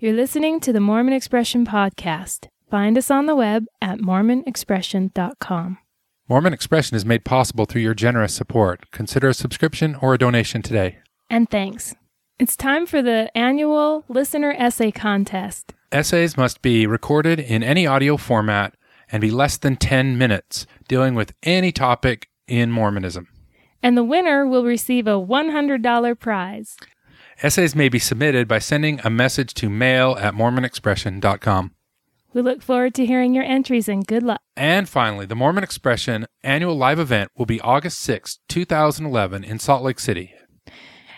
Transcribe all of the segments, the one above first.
You're listening to the Mormon Expression Podcast. Find us on the web at mormonexpression.com. Mormon Expression is made possible through your generous support. Consider a subscription or a donation today. And thanks. It's time for the annual listener essay contest. Essays must be recorded in any audio format and be less than 10 minutes, dealing with any topic in Mormonism. And the winner will receive a $100 prize. Essays may be submitted by sending a message to mail at mormonexpression.com. We look forward to hearing your entries and good luck. And finally, the Mormon Expression annual live event will be August 6, 2011 in Salt Lake City.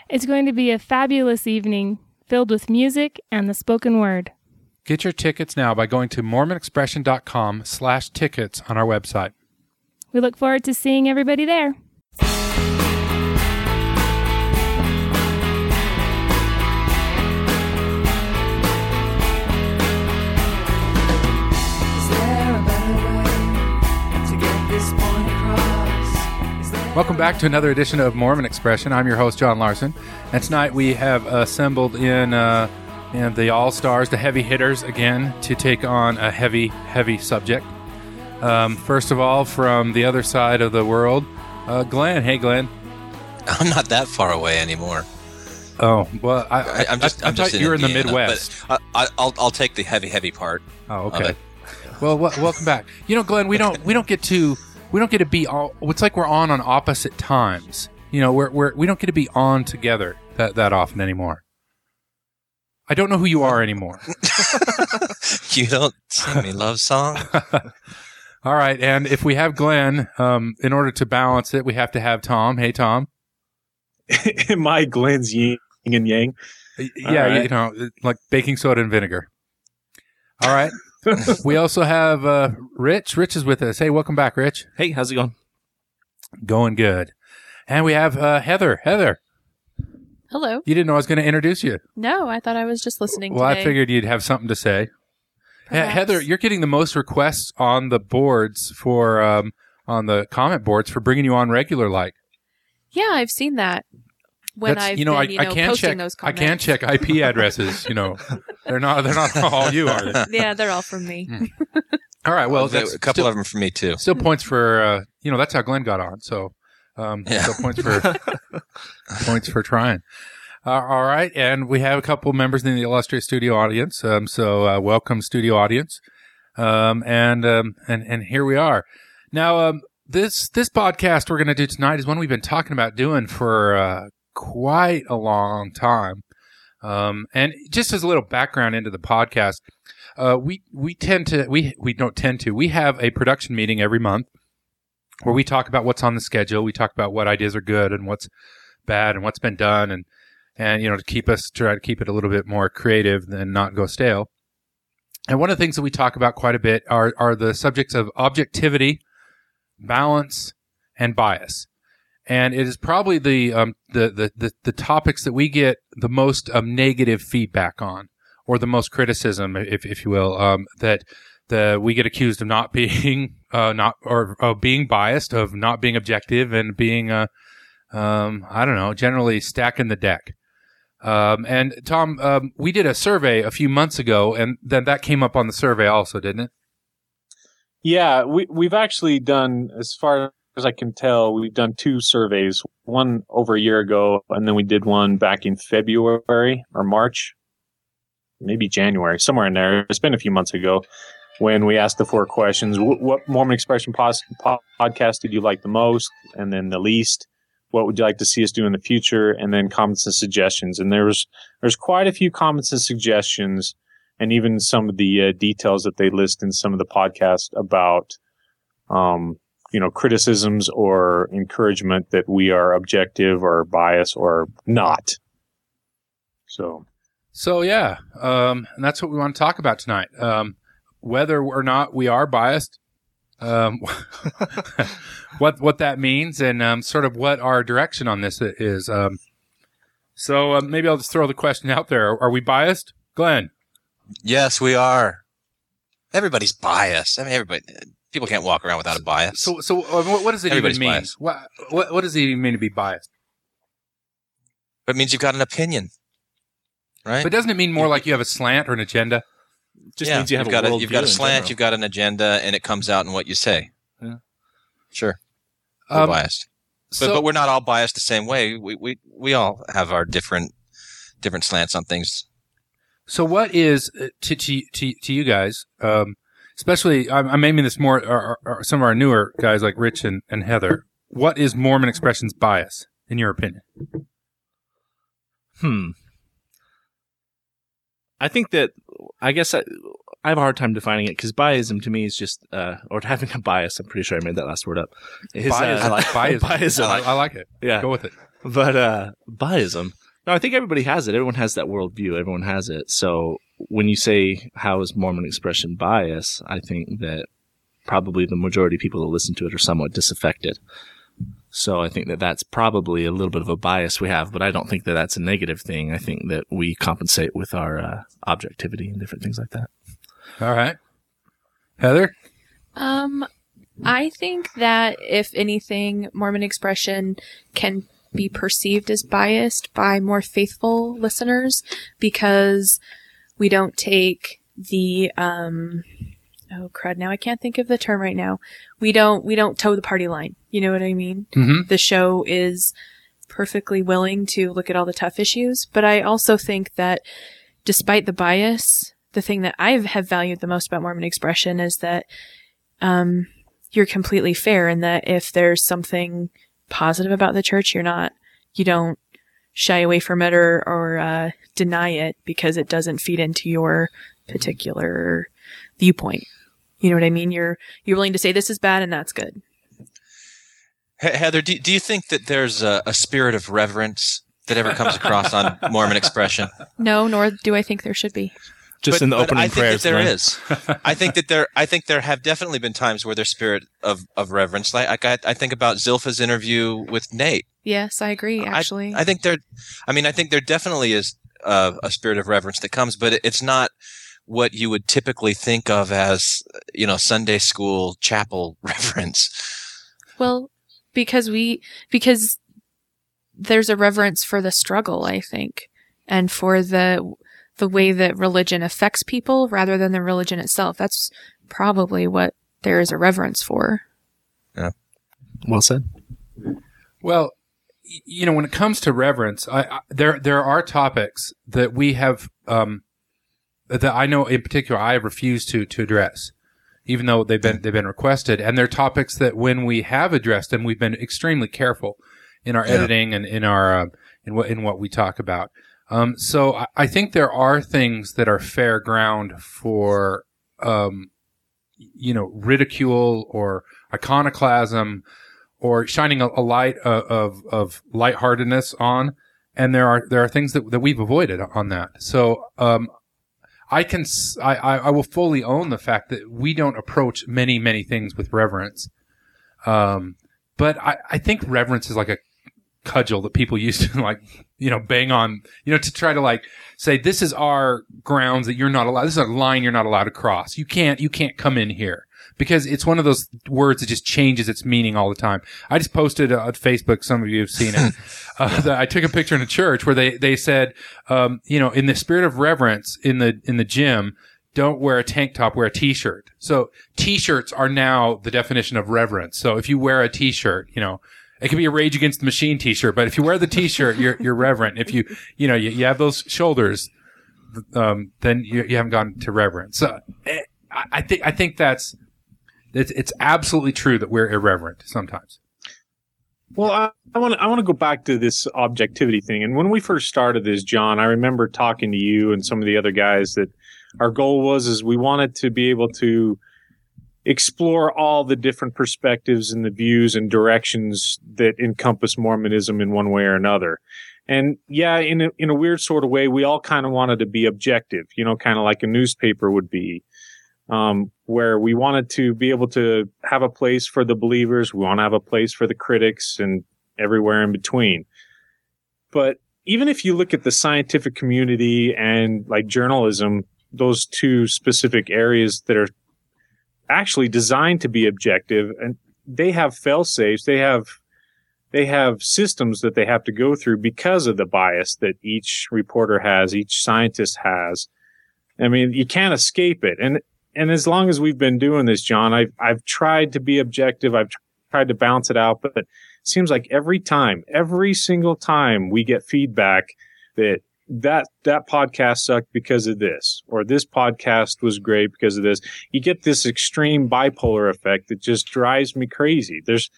It's going to be a fabulous evening filled with music and the spoken word. Get your tickets now by going to mormonexpression.com slash tickets on our website. We look forward to seeing everybody there. Welcome back to another edition of Mormon Expression. I'm your host, John Larsen. And tonight we have assembled in, uh, in the All Stars, the heavy hitters, again, to take on a heavy, heavy subject. Um, first of all, from the other side of the world, uh, Glenn. Hey, Glenn. I'm not that far away anymore. Oh, well, I, I, I'm just. I, I I'm just thought you were in the Midwest. I, I, I'll I'll take the heavy heavy part. Oh, okay. Well, w- welcome back. You know, Glenn, we don't we don't get to we don't get to be all. It's like we're on on opposite times. You know, we're, we're we don't get to be on together that that often anymore. I don't know who you are anymore. You don't sing me love song. all right, and if we have Glenn, um, in order to balance it, we have to have Tom. Hey, Tom. Am I Glenn's yin and yang? Yeah, right. you know, like baking soda and vinegar. All right. we also have uh, Rich. Rich is with us. Hey, welcome back, Rich. Hey, how's it going? Going good. And we have uh, Heather. Heather, Hello. you didn't know I was going to introduce you. No, I thought I was just listening. Well, today. I figured you'd have something to say. Perhaps. Heather, you're getting the most requests on the boards for um, on the comment boards for bringing you on regular. Like Yeah, I've seen that. When That's- I've you know, been, I, you I know, can posting check. those I comments. can check IP addresses. You know, they're not. They're not all you are. they? yeah, they're all from me. All right. Well, There- that's a couple still, of them for me too. still points for uh, you know. That's how Glenn got on. So, um, Yeah. still points for points for trying. Uh, all right, and we have a couple members in the illustrious studio audience. Um, so uh, welcome, studio audience. Um, and um, and and here we are. Now, um, this this podcast we're going to do tonight is one we've been talking about doing for uh, quite a long time. Um, and just as a little background into the podcast, uh, we we tend to we we don't tend to we have a production meeting every month where we talk about what's on the schedule. We talk about what ideas are good and what's bad and what's been done and and you know to keep us try to keep it a little bit more creative and not go stale. And one of the things that we talk about quite a bit are are the subjects of objectivity, balance, and bias. And it is probably the um, the, the the the topics that we get the most um, negative feedback on, or the most criticism, if if you will, um, that the we get accused of not being uh, not or of being biased, of not being objective, and being uh, um, I don't know, generally stacking the deck. Um, and Tom, um, we did a survey a few months ago, and then that came up on the survey also, didn't it? Yeah, we we've actually done, as far as I can tell, we've done two surveys. One over a year ago, and then we did one back in February or March, maybe January, somewhere in there. It's been a few months ago when we asked the four questions: What Mormon Expression podcast did you like the most, and then the least? What would you like to see us do in the future? And then comments and suggestions. And there's there's quite a few comments and suggestions and even some of the uh, details that they list in some of the podcasts about, um, you know, criticisms or encouragement that we are objective or biased or not. So, So yeah, um, and that's what we want to talk about tonight. Um, whether or not we are biased, um, what what that means, and um, sort of what our direction on this is. Um, so uh, maybe I'll just throw the question out there: Are we biased, Glenn? Yes, we are. Everybody's biased. I mean, everybody. People can't walk around without a bias. So so uh, what, what does it Everybody's even mean? biased. What, what what does it even mean to be biased? it means you've got an opinion. right? But doesn't it mean more like you have a slant or an agenda? Just yeah, means you have you've a got a, you've got a slant, general. you've got an agenda, and it comes out in what you say. Yeah. Sure, we're Um, biased, but so, but we're not all biased the same way. We we we all have our different different slants on things. so what is uh, to to to, to you guys? Um, especially, I'm, I'm aiming this more or, or some of our newer guys like Rich and, and Heather. What is Mormon expressions bias, in your opinion? Hmm. I think that I guess I, I have a hard time defining it because biasm to me is just uh, or having a bias. I'm pretty sure I made that last word up. Is, Bias, uh, I like bias. biasm. I like, I like it. yeah, Go with it. but uh, biasm. No, I think everybody has it. Everyone has that worldview. Everyone has it. So when you say how is Mormon expression bias, I think that probably the majority of people that listen to it are somewhat disaffected. So I think that that's probably a little bit of a bias we have, but I don't think that that's a negative thing. I think that we compensate with our uh, objectivity and different things like that. All right, Heather. Um, I think that if anything, Mormon expression can be perceived as biased by more faithful listeners because we don't take the um oh crud now I can't think of the term right now. We don't we don't toe the party line. You know what I mean? Mm-hmm. the show is perfectly willing to look at all the tough issues. But I also think that despite the bias, the thing that I have valued the most about Mormon expression is that um, you're completely fair in that if there's something positive about the church, you're not, you don't shy away from it or, or uh, deny it because it doesn't feed into your particular viewpoint. You know what I mean? You're you're willing to say this is bad and that's good. Heather, do, do you think that there's a, a spirit of reverence that ever comes across on Mormon expression? No, nor do I think there should be. Just But- in the but opening I think prayers. that there Lynn. is. I think that there. I think there have definitely been times where there's spirit of, of reverence. Like, like I, I think about Zilpha's interview with Nate. Yes, I agree. Actually, I think there. I mean, I think there definitely is uh, a spirit of reverence that comes, but it's not what you would typically think of as you know Sunday school chapel reverence. well, because we because there's a reverence for the struggle, I think, and for the the way that religion affects people rather than the religion itself. That's probably what there is a reverence for. Yeah. Well said. Well, you know, when it comes to reverence, I, I, there there are topics that we have um, that I know in particular I have refused to to address, even though they've been they've been requested, and they're topics that when we have addressed them, we've been extremely careful in our Yeah. editing and in our uh, in what in what we talk about. Um, so I, I think there are things that are fair ground for um, you know ridicule or iconoclasm or shining a, a light of, of of lightheartedness on, and there are there are things that, that we've avoided on that. So um, I can I I will fully own the fact that we don't approach many many things with reverence. Um, but I, I think reverence is like a cudgel that people use to like you know bang on you know to try to like say this is our grounds that you're not allowed this is a line you're not allowed to cross. You can't you can't come in here. Because it's one of those words that just changes its meaning all the time. I just posted on facebook some of you have seen it. Uh, that i took a picture in a church where they they said um, you know in the spirit of reverence in the in the gym don't wear a tank top, wear a t-shirt. So t-shirts are now the definition of reverence. So if you wear a t-shirt, you know, it could be a Rage Against the Machine t-shirt, but if you wear the t-shirt, you're, you're reverent. If you, you know, you, you have those shoulders, um, then you, you haven't gone to reverence. So eh, I, think, I think that's, it's, it's absolutely true that we're irreverent sometimes. Well, I, want I want to go back to this objectivity thing. And when we first started this, John, I remember talking to you and some of the other guys that our goal was is we wanted to be able to explore all the different perspectives and the views and directions that encompass Mormonism in one way or another. And yeah, in a, in a weird sort of way, we all kind of wanted to be objective, you know, kind of like a newspaper would be um, where we wanted to be able to have a place for the believers. We want to have a place for the critics and everywhere in between. But even if you look at the scientific community and like journalism, those two specific areas that are actually designed to be objective and they have fail safes, they have they have systems that they have to go through because of the bias that each reporter has, each scientist has. I mean, you can't escape it. And and as long as we've been doing this, John, I've I've tried to be objective. I've tried to balance it out, but it seems like every time, every single time we get feedback that that that podcast sucked because of this, or this podcast was great because of this. You get this extreme bipolar effect that just drives me crazy. There's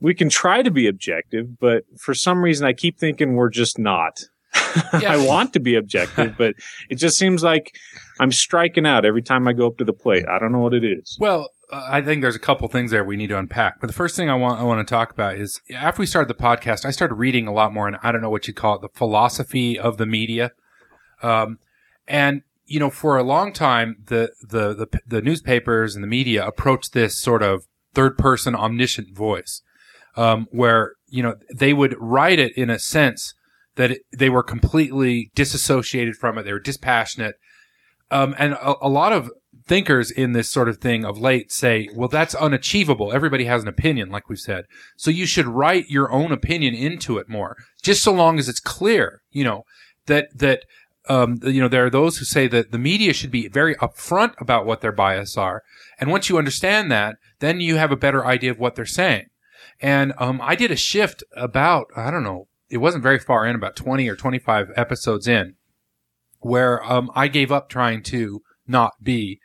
we can try to be objective, but for some reason I keep thinking we're just not. I want to be objective, but it just seems like I'm striking out every time I go up to the plate. I don't know what it is. Well, I think there's a couple things there we need to unpack. But the first thing I want I want to talk about is after we started the podcast, I started reading a lot more, and I don't know what you'd call it, the philosophy of the media. Um, and you know, for a long time, the the the, the newspapers and the media approached this sort of third person omniscient voice, um, where you know they would write it in a sense that it, they were completely disassociated from it. They were dispassionate. Um, and a, a lot of thinkers in this sort of thing of late say, well, that's unachievable. Everybody has an opinion, like we've said. So you should write your own opinion into it more, just so long as it's clear, you know, that, that, um, you know, there are those who say that the media should be very upfront about what their bias are. And once you understand that, then you have a better idea of what they're saying. And, um, I did a shift about, I don't know, it wasn't very far in, about 20 or 25 episodes in, where, um, I gave up trying to not be,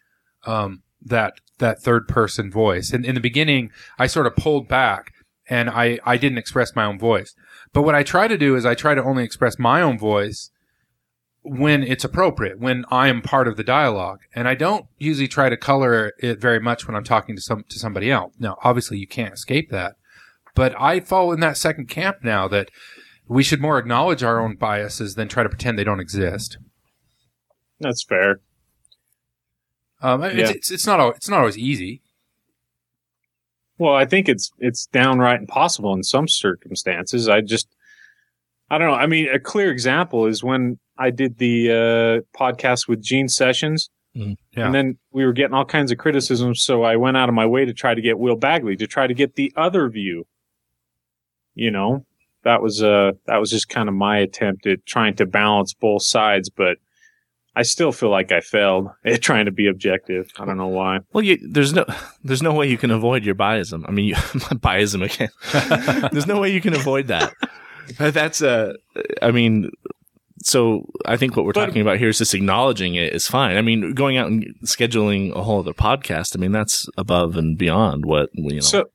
um, that, that third person voice. And in the beginning, I sort of pulled back and I, I didn't express my own voice. But what I try to do is I try to only express my own voice when it's appropriate, when I am part of the dialogue. And I don't usually try to color it very much when I'm talking to some, to somebody else. Now, obviously you can't escape that, but I fall in that second camp now that we should more acknowledge our own biases than try to pretend they don't exist. That's fair. Um, it's, Yeah. it's, it's not, al- it's not always easy. Well, I think it's it's downright impossible in some circumstances. I just I don't know. I mean, a clear example is when I did the uh, podcast with Gene Sessions, Mhm. Yeah. and then we were getting all kinds of criticism. So I went out of my way to try to get Will Bagley to try to get the other view. You know, that was uh that was just kind of my attempt at trying to balance both sides, but I still feel like I failed at trying to be objective. I don't know why. Well, you, there's no there's no way you can avoid your biasm. I mean, you, biasm again. there's no way you can avoid that. But That's uh, I mean, so I think what we're But- talking about here is just acknowledging it is fine. I mean, going out and scheduling a whole other podcast. I mean, that's above and beyond what you know. So,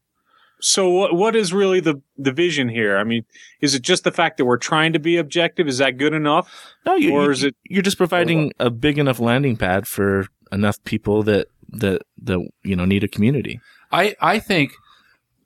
so what what is really the the vision here? I mean, is it just the fact that we're trying to be objective? Is that good enough? no, you, or is it- you're just providing a big enough landing pad for enough people that that that you know need a community. I, I think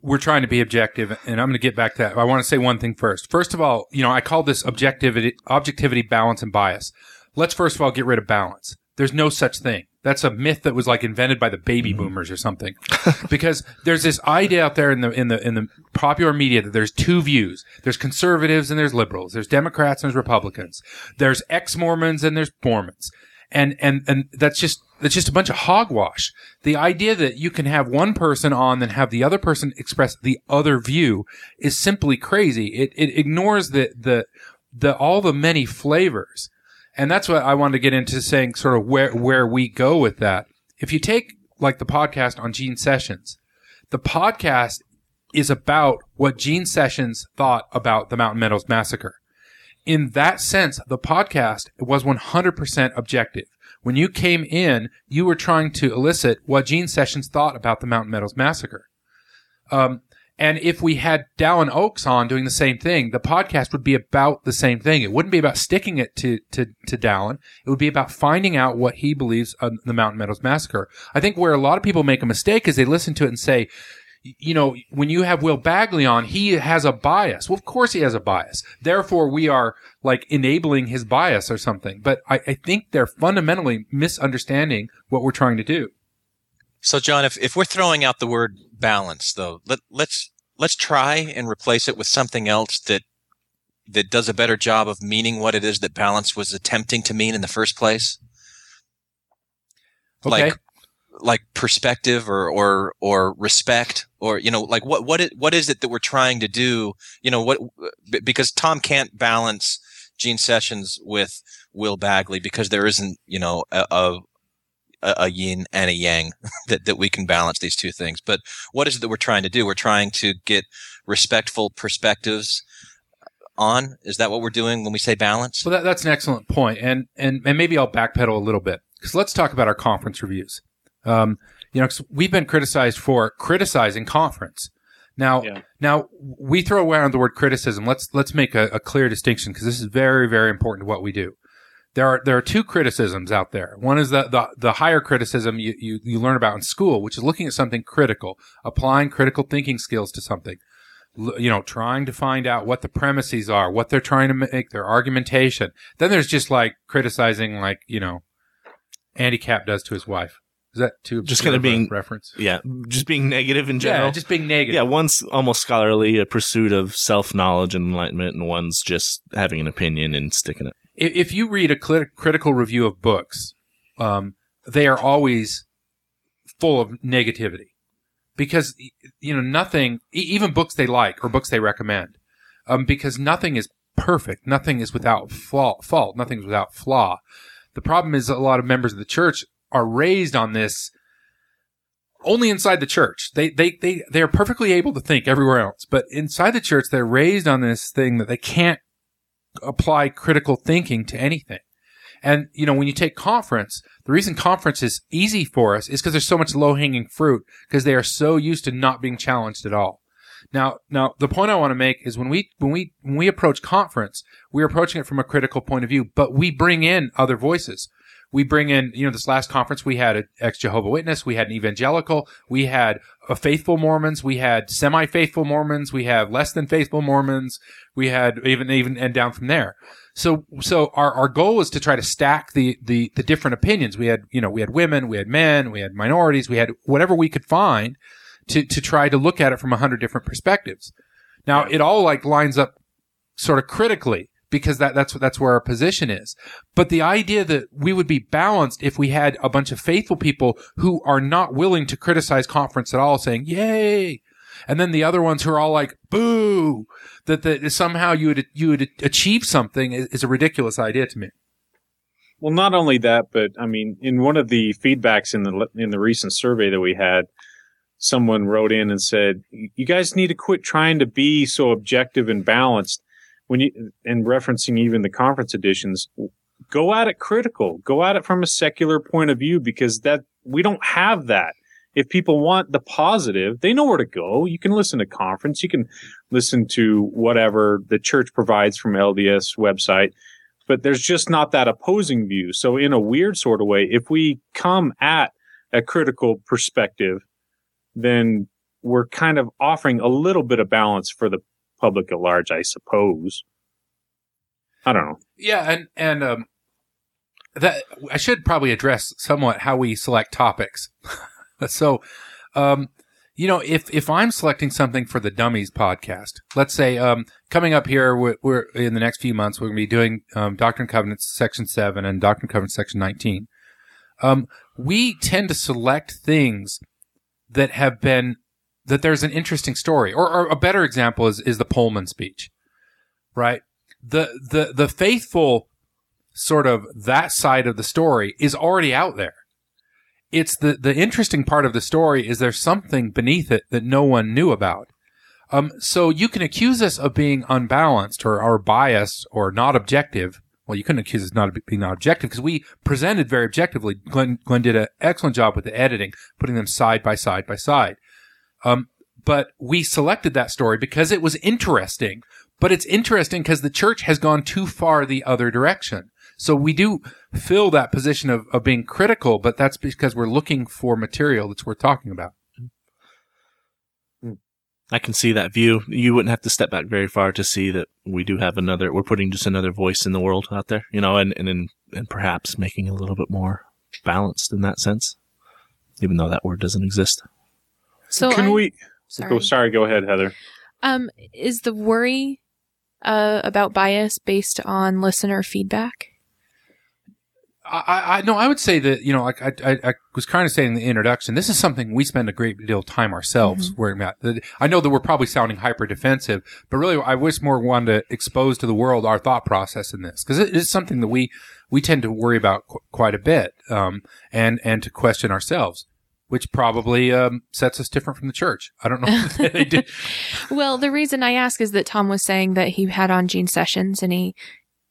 we're trying to be objective, and I'm going to get back to that. I want to say one thing first. First of all, you know, I call this objectivity, objectivity, balance, and bias. Let's first of all get rid of balance. There's no such thing. That's a myth that was like invented by the baby mm-hmm. boomers or something. because there's this idea out there in the in the in the popular media that there's two views. There's conservatives and there's liberals. There's Democrats and there's Republicans. There's ex-Mormons and there's Mormons. And and and that's just that's just a bunch of hogwash. The idea that you can have one person on and have the other person express the other view is simply crazy. It it ignores the the the all the many flavors. And that's what I wanted to get into saying sort of where where we go with that. If you take like the podcast on Gene Sessions, the podcast is about what Gene Sessions thought about the Mountain Meadows massacre. In that sense, the podcast was 100% objective. When you came in, you were trying to elicit what Gene Sessions thought about the Mountain Meadows massacre. Um, and if we had Dallin Oaks on doing the same thing, the podcast would be about the same thing. It wouldn't be about sticking it to, to, to Dallin. It would be about finding out what he believes of the Mountain Meadows massacre. I think where a lot of people make a mistake is they listen to it and say, you know, when you have Will Bagley on, he has a bias. Well, of course he has a bias. Therefore, we are like enabling his bias or something. But I, I think they're fundamentally misunderstanding what we're trying to do. So, John, if, if we're throwing out the word balance, though, let, let's let's try and replace it with something else that that does a better job of meaning what it is that balance was attempting to mean in the first place. Okay. Like, like perspective or or or respect or you know like what what it, what is it that we're trying to do you know what because Tom can't balance Gene Sessions with Will Bagley because there isn't you know a, a a a yin and a yang that, that we can balance these two things. But what is it that we're trying to do? We're trying to get respectful perspectives on. Is that what we're doing when we say balance? Well, that, that's an excellent point, and and and maybe I'll backpedal a little bit because let's talk about our conference reviews. Um, you know, 'cause we've been criticized for criticizing conference. Now, Yeah. now we throw around the word criticism. Let's let's make a, a clear distinction because this is very very important to what we do. There are there are two criticisms out there. One is the the, the higher criticism you, you you learn about in school, which is looking at something critical, applying critical thinking skills to something l- you know, trying to find out what the premises are, what they're trying to make, their argumentation. Then there's just like criticizing, like you know, Andy Capp does to his wife. Is that too Just kinda being- reference? Yeah, just being negative in general. Yeah, just being negative. yeah, one's almost scholarly, a pursuit of self knowledge and enlightenment, and one's just having an opinion and sticking it. if, if you read a clit- critical review of books, um, they are always full of negativity because you know nothing, e- even books they like or books they recommend, um, because nothing is perfect, nothing is without fault, fault, nothing is without flaw. The problem is a lot of members of the church are raised on this only inside the church. They they they they are perfectly able to think everywhere else, but inside the church they're raised on this thing that they can't apply critical thinking to anything. And, you know, when you take conference, the reason conference is easy for us is because there's so much low hanging fruit because they are so used to not being challenged at all. Now, now the point I want to make is when we, when we, when we approach conference, we're approaching it from a critical point of view, but we bring in other voices. We bring in, you know, this last conference, we had an ex Jehovah Witness, we had an evangelical, we had a faithful Mormons, we had semi faithful Mormons, we have less than faithful Mormons, we had even, even, and down from there. So, so our, our goal was to try to stack the, the, the different opinions. We had, you know, we had women, we had men, we had minorities, we had whatever we could find to, to try to look at it from a hundred different perspectives. Now, it all like lines up sort of critically because that, that's, that's where our position is. But the idea that we would be balanced if we had a bunch of faithful people who are not willing to criticize conference at all saying, yay. And then the other ones who are all like, boo, that, that somehow you would, you would achieve something is, is a ridiculous idea to me. Well, not only that, but I mean, in one of the feedbacks in the in the recent survey that we had, someone wrote in and said, "You guys need to quit trying to be so objective and balanced." When you and referencing even the conference editions, go at it critical. Go at it from a secular point of view because that we don't have that. If people want the positive, they know where to go. You can listen to conference. You can listen to whatever the church provides from LDS website but there's just not that opposing view. So in a weird sort of way, if we come at a critical perspective, then we're kind of offering a little bit of balance for the public at large, I suppose. I don't know. Yeah, and and um, that I should probably address somewhat how we select topics. so, um, you know, if if I'm selecting something for the Dummies podcast, let's say um, coming up here, we're, we're in the next few months, we're going to be doing um, Doctrine Covenants section seven and Doctrine Covenants section nineteen. Um, we tend to select things that have been that there's an interesting story, or, or a better example is is the Poelman speech, right? the the the faithful sort of that side of the story is already out there. It's the the interesting part of the story is there's something beneath it that no one knew about. Um, so you can accuse us of being unbalanced or, or biased or not objective. Well, you couldn't accuse us not of being not objective because we presented very objectively. Glenn Glenn did an excellent job with the editing, putting them side by side by side. Um, but we selected that story because it was interesting. But it's interesting because the church has gone too far the other direction. So we do fill that position of, of being critical, but that's because we're looking for material that's worth talking about. I can see that view. You wouldn't have to step back very far to see that we do have another. We're putting just another voice in the world out there, you know, and and and, and perhaps making it a little bit more balanced in that sense, even though that word doesn't exist. So Can I- we? Sorry. Go, sorry, go ahead, Heather. Um, is the worry uh, about bias based on listener feedback? I, I, I no, I would say that you know, like I, I, I was kind of saying in the introduction, this is something we spend a great deal of time ourselves worrying about. I know that we're probably sounding hyper defensive, but really, I wish more wanted to expose to the world our thought process in this because it is something that we we tend to worry about qu- quite a bit, um, and and to question ourselves, which probably um, sets us different from the church. I don't know they. Well, the reason I ask is that Tom was saying that he had on Gene Sessions and he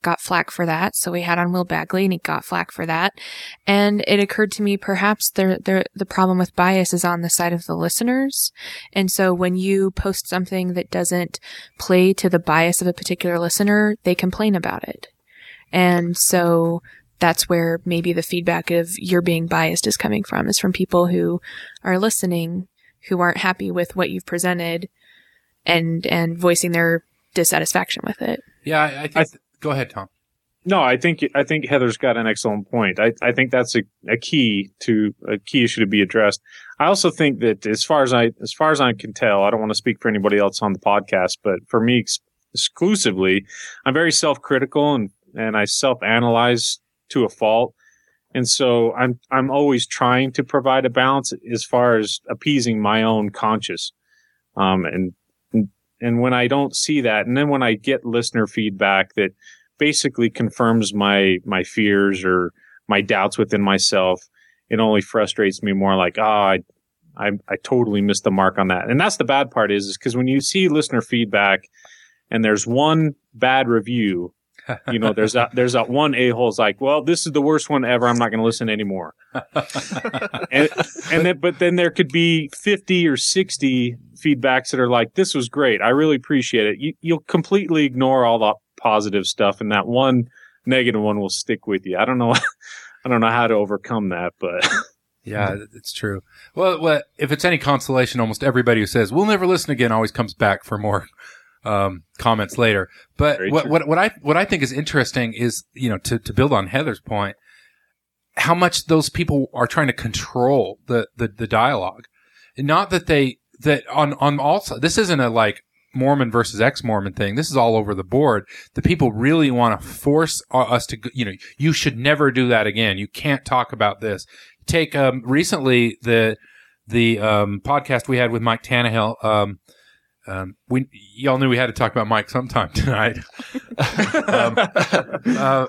got flack for that. So he had on Will Bagley and he got flack for that. And it occurred to me perhaps the, the, the problem with bias is on the side of the listeners. And so when you post something that doesn't play to the bias of a particular listener, they complain about it. And so that's where maybe the feedback of you're being biased is coming from is from people who are listening who aren't happy with what you've presented and and voicing their dissatisfaction with it. Yeah, I, I think. I- go ahead, Tom. No, I think I think Heather's got an excellent point. I, I think that's a, a key to a key issue to be addressed. I also think that as far as I as far as I can tell, I don't want to speak for anybody else on the podcast, but for me ex- exclusively, I'm very self critical and and I self analyze to a fault, and so I'm I'm always trying to provide a balance as far as appeasing my own conscience, um, and and when I don't see that, and then when I get listener feedback that basically confirms my my fears or my doubts within myself, it only frustrates me more. Like, ah, I, I I totally missed the mark on that. And that's the bad part is, is because when you see listener feedback, and there's one bad review, you know, there's that there's that one a hole's like, well, this is the worst one ever. I'm not going to listen anymore. and and then, but then there could be 50 or 60 feedbacks that are like, this was great. I really appreciate it. You, you'll completely ignore all the positive stuff, and that one negative one will stick with you. I don't know. I don't know how to overcome that, but Yeah, it's true. Well, well, if it's any consolation, almost everybody who says we'll never listen again always comes back for more um, comments later. But Very what, true. what what I what I think is interesting is you know to to build on Heather's point, how much those people are trying to control the the, the dialogue, not that they that on on also this isn't a like Mormon versus ex-Mormon thing. This is all over the board. The people really want to force us to, go- you know, you should never do that again. You can't talk about this. Take um, recently the the um, podcast we had with Mike Tannehill. Um, um, we y'all knew we had to talk about Mike sometime tonight. um, uh,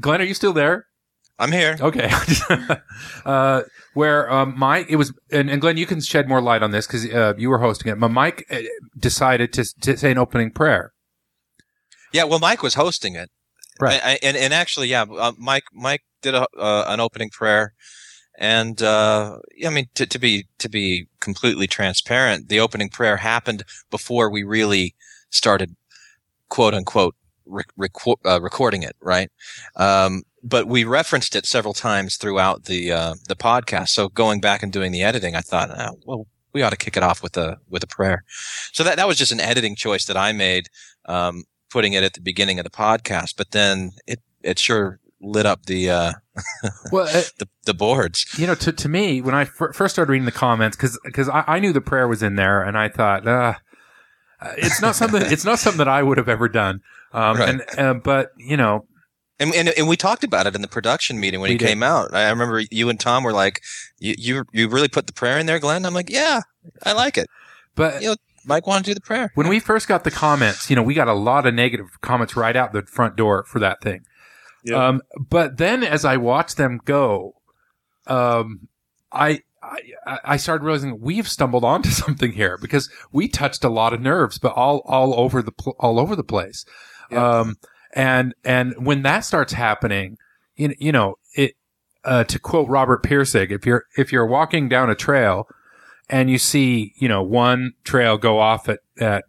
Glenn, are you still there? I'm here. Okay. uh, where um, Mike, it was, and, and Glenn, you can shed more light on this because uh, you were hosting it. But Mike uh, decided to, to say an opening prayer. Yeah, well, Mike was hosting it, Right. I, I- and and actually, yeah, uh, Mike Mike did a, uh, an opening prayer, and uh, I mean to, to be to be completely transparent, the opening prayer happened before we really started, quote unquote, uh, recording it, right? Um, but we referenced it several times throughout the uh, the podcast. So going back and doing the editing, I thought, oh, well, we ought to kick it off with a with a prayer. So that that was just an editing choice that I made. Um, putting it at the beginning of the podcast, but then it it sure lit up the uh, Well, uh, the, the boards. you know, to, to me, when I first started reading the comments, because because I, I knew the prayer was in there, and I thought, uh, uh, it's not something it's not something that I would have ever done. Um, Right. and uh, but you know, And, and and we talked about it in the production meeting when it did. came out. I remember you and Tom were like, "You you you really put the prayer in there, Glenn?" I'm like, "Yeah, I like it." but You know, Mike wanted to do the prayer. when we first got the comments, you know, we got a lot of negative comments right out the front door for that thing. Yep. Um, but then as I watched them go, um, I, I, I started realizing we've stumbled onto something here because we touched a lot of nerves, but all, all over the, pl- all over the place. Um, and, and when that starts happening, you, you know, it, uh, to quote Robert Pirsig, if you're, if you're walking down a trail and you see, you know, one trail go off at, at,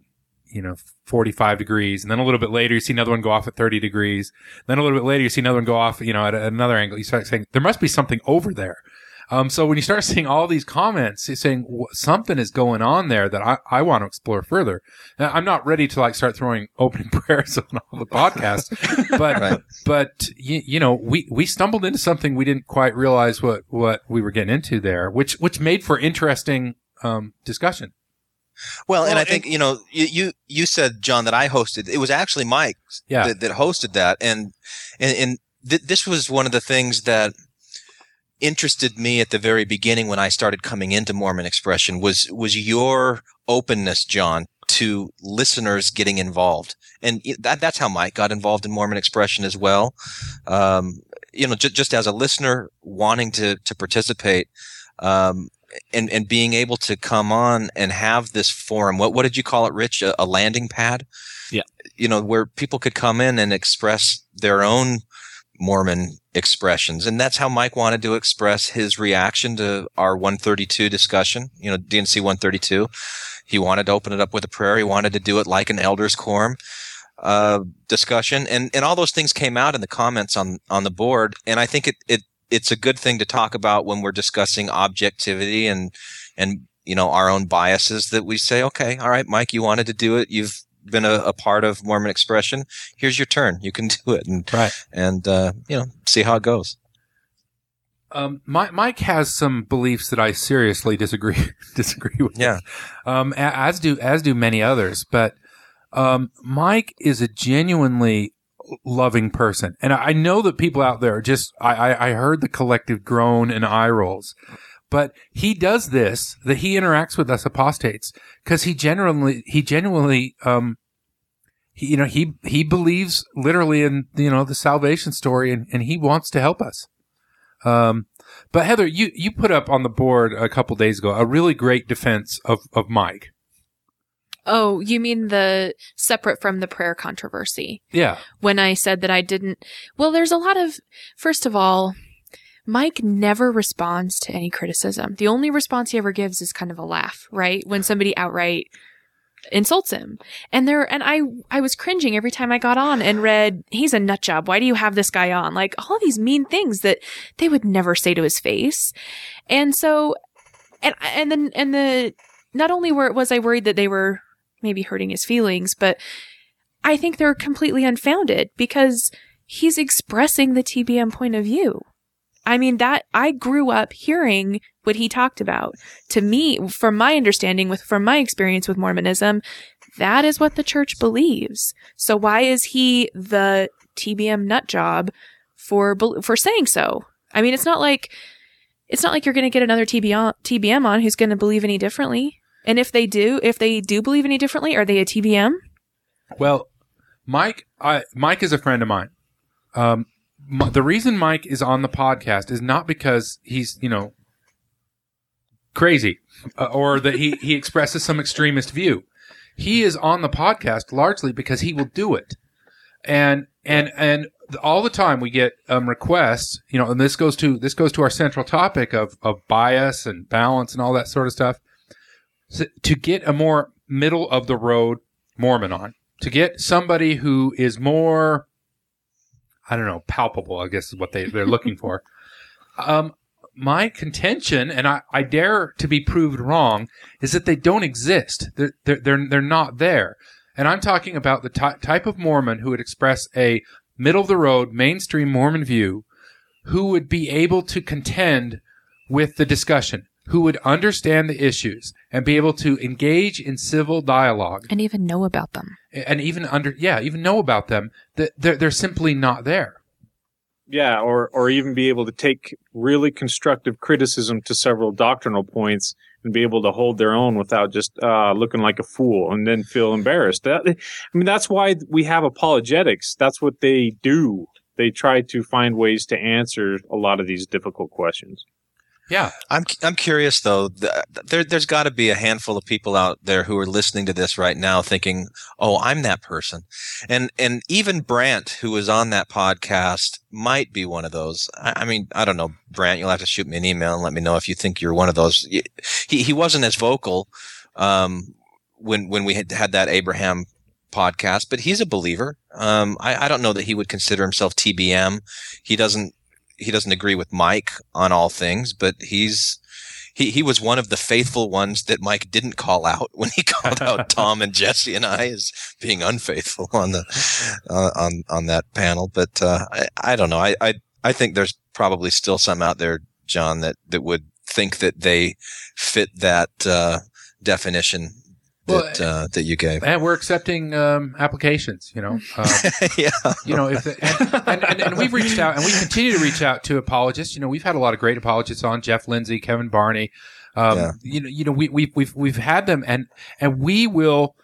you know, 45 degrees. And then a little bit later, you see another one go off at 30 degrees. Then a little bit later, you see another one go off, you know, at another angle. You start saying, there must be something over there. Um, so when you start seeing all these comments, you're saying something is going on there that I, I want to explore further. Now, I'm not ready to like start throwing opening prayers on all the podcasts, but, Right. but you, you know, we, we stumbled into something we didn't quite realize what, what we were getting into there, which, which made for interesting, um, discussion. Well, and I think you know you, you you said John that I hosted. It was actually Mike Yeah. that, that hosted that, and and and th- this was one of the things that interested me at the very beginning when I started coming into Mormon expression was was your openness, John, to listeners getting involved, and that that's how Mike got involved in Mormon expression as well. Um, you know, ju- just as a listener wanting to to participate. Um, and, and being able to come on and have this forum, what, what did you call it, Rich? A, a landing pad? Yeah. You know, where people could come in and express their own Mormon expressions. And that's how Mike wanted to express his reaction to our 132 discussion, you know, D&C 132. He wanted to open it up with a prayer. He wanted to do it like an elders quorum uh, discussion. And, and all those things came out in the comments on, on the board. And I think it, it, it's a good thing to talk about when we're discussing objectivity and, and, you know, our own biases that we say, okay, all right, Mike, you wanted to do it. You've been a, a part of Mormon expression. Here's your turn. You can do it. And, Right. and, uh, you know, see how it goes. Um, Mi- Mike has some beliefs that I seriously disagree disagree with. Yeah. Um, as do as do many others, but um, Mike is a genuinely loving person, and I know that people out there just I, I I heard the collective groan and eye rolls, but he does this that he interacts with us apostates because he genuinely he genuinely um. He, you know, he, he believes literally in, you know, the salvation story and, and he wants to help us. Um, but Heather, you, you put up on the board a couple days ago a really great defense of, of Mike. Oh, you mean the separate from the prayer controversy? Yeah. when I said that I didn't. Well, there's a lot of, first of all, Mike never responds to any criticism. The only response he ever gives is kind of a laugh, right? When somebody outright insults him. And there, and I, I was cringing every time I got on and read, he's a nut job. Why do you have this guy on? Like all these mean things that they would never say to his face. And so, and, and then, and the, not only were, was I worried that they were maybe hurting his feelings, but I think they're completely unfounded because he's expressing the TBM point of view. I mean, that I grew up hearing what he talked about. To me, from my understanding with, from my experience with Mormonism, that is what the church believes. So why is he the TBM nut job for, for saying so? I mean, it's not like, it's not like you're going to get another TBM, TBM on who's going to believe any differently. And if they do, if they do believe any differently, are they a TBM? Well, Mike, I, Mike is a friend of mine. Um, m- the reason Mike is on the podcast is not because he's, you know, crazy uh, or that he, he expresses some extremist view. He is on the podcast largely because he will do it. And, and, and all the time we get um, requests, you know, and this goes to, this goes to our central topic of, of bias and balance and all that sort of stuff. To get a more middle of the road Mormon on to get somebody who is more I don't know, palpable, I guess is what they, they're looking for. Um, my contention, and I, I dare to be proved wrong, is that they don't exist. They're, they're, they're, they're not there. And I'm talking about the ty- type of Mormon who would express a middle of the road, mainstream Mormon view, who would be able to contend with the discussion, who would understand the issues and be able to engage in civil dialogue And even know about them. and even under yeah even know about them that they're, they're simply not there Yeah, or or even be able to take really constructive criticism to several doctrinal points and be able to hold their own without just uh, looking like a fool and then feel embarrassed. That, I mean, that's why we have apologetics. That's what they do. They try to find ways to answer a lot of these difficult questions. Yeah I'm I'm curious though. There there's got to be a handful of people out there who are listening to this right now, thinking, "Oh, I'm that person," and and even Brant, who was on that podcast, might be one of those. I, I mean, I don't know, Brant. You'll have to shoot me an email and let me know if you think you're one of those. He he wasn't as vocal um, when when we had had that Abraham podcast, but he's a believer. Um, I, I don't know that he would consider himself TBM. He doesn't he doesn't agree with Mike on all things, but he's he he was one of the faithful ones that Mike didn't call out when he called out Tom and Jesse and I as being unfaithful on the uh, on on that panel. But uh, I I don't know. I, I I think there's probably still some out there, John, that that would think that they fit that uh, definition Well, that uh, that you gave. And we're accepting um, applications. You know, um, yeah. you know, if and, and, and, and we've reached out and we continue to reach out to apologists. You know, we've had a lot of great apologists on Jeff Lindsay, Kevin Barney. Um, Yeah. You know, you know, we, we've we've we've had them, and and we will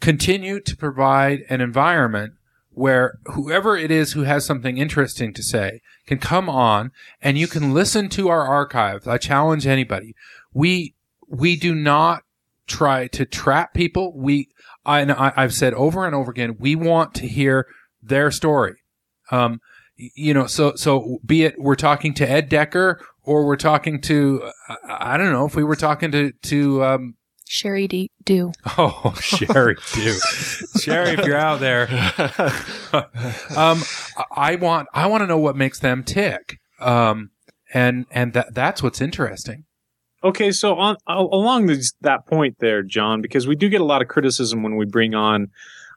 continue to provide an environment where whoever it is who has something interesting to say can come on and you can listen to our archives. I challenge anybody. We we do not try to trap people. We I, and I I've said over and over again, we want to hear their story. Um, you know, so so be it we're talking to Ed Decker or we're talking to I I don't know if we were talking to to um, Sherry D- do. Oh, Sherry, too. Sherry, if you're out there, um, I want I want to know what makes them tick, um, and and that that's what's interesting. Okay, so on along this, that point there, John, because we do get a lot of criticism when we bring on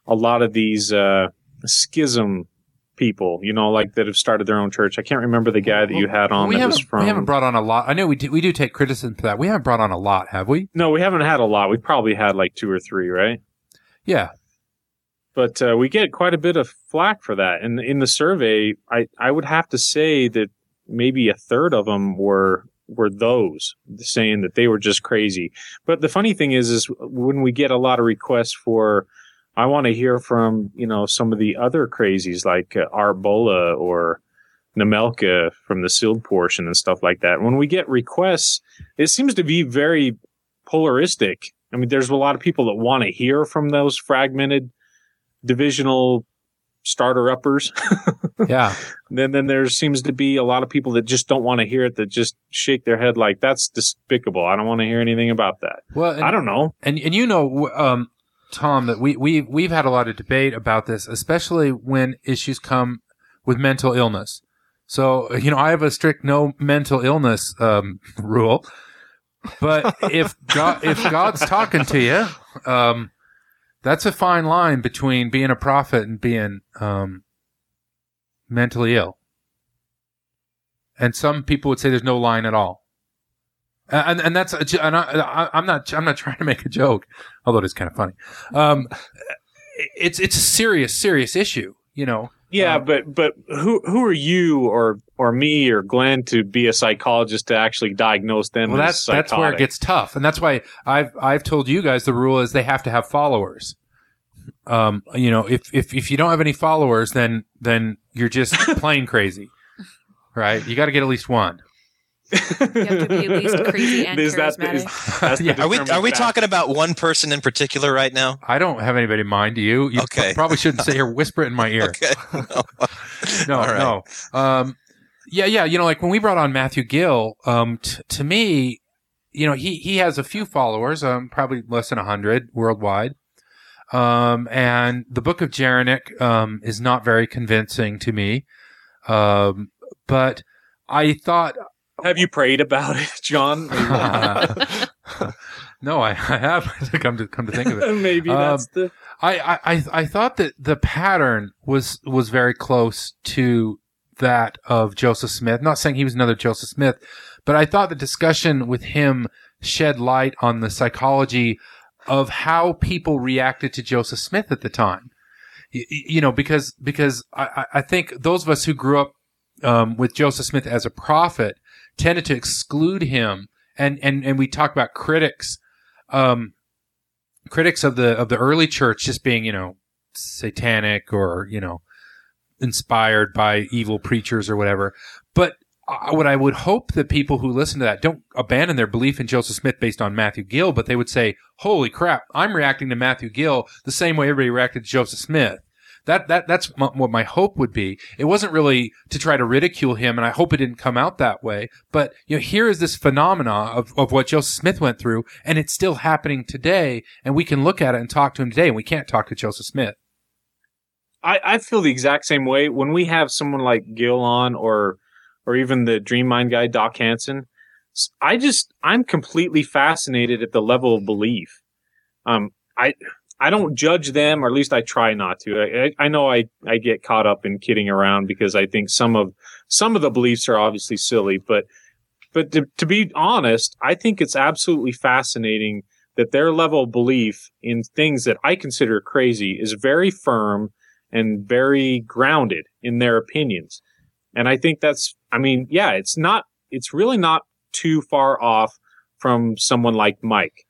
a lot of these uh, schism people, you know, like that have started their own church. I can't remember the guy that you had on we that haven't was from. we haven't brought on a lot. I know we do, we do take criticism for that. We haven't brought on a lot, have we? no, we haven't had a lot. We probably had like two or three, right? Yeah, But uh, we get quite a bit of flack for that. And in the survey, I, I would have to say that maybe a third of them were were those saying that they were just crazy. But the funny thing is, is when we get a lot of requests for, I want to hear from you know some of the other crazies like uh, Arbola or Nemelka from the sealed portion and stuff like that. When we get requests, it seems to be very polaristic. I mean, there's a lot of people that want to hear from those fragmented divisional starter uppers. yeah. then then there seems to be a lot of people that just don't want to hear it that just shake their head like that's despicable. I don't want to hear anything about that. Well, and, I don't know. and and you know, um, Tom, that we we we've had a lot of debate about this, especially when issues come with mental illness. So you know, I have a strict no mental illness um, rule, but if God if God's talking to you, um, that's a fine line between being a prophet and being um, mentally ill. And some people would say there's no line at all. And and that's and I, I, I'm not I'm not trying to make a joke, although it is kind of funny. Um, it's it's a serious serious issue, you know. Yeah, Um, but but who who are you or or me or Glenn to be a psychologist to actually diagnose them? Well, as that's that's where it gets tough, and that's why I've I've told you guys the rule is they have to have followers. Um, you know, if if if you don't have any followers, then then you're just plain crazy, right? You got to get at least one. You have to be at least crazy and Is that the- charismatic. is- that's Yeah. Are we are we factor. talking about one person in particular right now? I don't have anybody in mind. Do you? You Okay. probably shouldn't sit here whisper it in my ear. Okay. no, All right. no. Um, yeah, yeah. You know, like when we brought on Matthew Gill, um, t- to me, you know, he, he has a few followers, um, probably less than a hundred worldwide. Um, and the book of Jeronic, um, is not very convincing to me. Um, but I thought, Have you prayed about it, John? no, I, I have come to, come to think of it. Maybe Um, that's the. I, I, I- I thought that the pattern was was very close to that of Joseph Smith. Not saying he was another Joseph Smith, but I thought the discussion with him shed light on the psychology of how people reacted to Joseph Smith at the time. Y- y- You know, because because I- I think those of us who grew up um, with Joseph Smith as a prophet tended to exclude him, and and and we talk about critics. Um, critics of the of the early church just being you know satanic or you know inspired by evil preachers or whatever but uh, what I would hope that people who listen to that don't abandon their belief in Joseph Smith based on Matthew Gill, but they would say, "Holy crap! I'm reacting to Matthew Gill the same way everybody reacted to Joseph Smith." That that that's m- what my hope would be. It wasn't really to try to ridicule him, and I hope it didn't come out that way. But you know, here is this phenomena of of what Joseph Smith went through, and it's still happening today. And we can look at it and talk to him today, and we can't talk to Joseph Smith. I, I feel the exact same way when we have someone like Gill on or or even the Dream Mine guy Doc Hansen. I just I'm completely fascinated at the level of belief. Um, I I don't judge them, or at least I try not to. I, I I know I I get caught up in kidding around because I think some of some of the beliefs are obviously silly, but but to, to be honest, I think it's absolutely fascinating that their level of belief in things that I consider crazy is very firm and very grounded in their opinions. And I think that's, I mean, yeah, it's not, it's really not too far off from someone like Mike.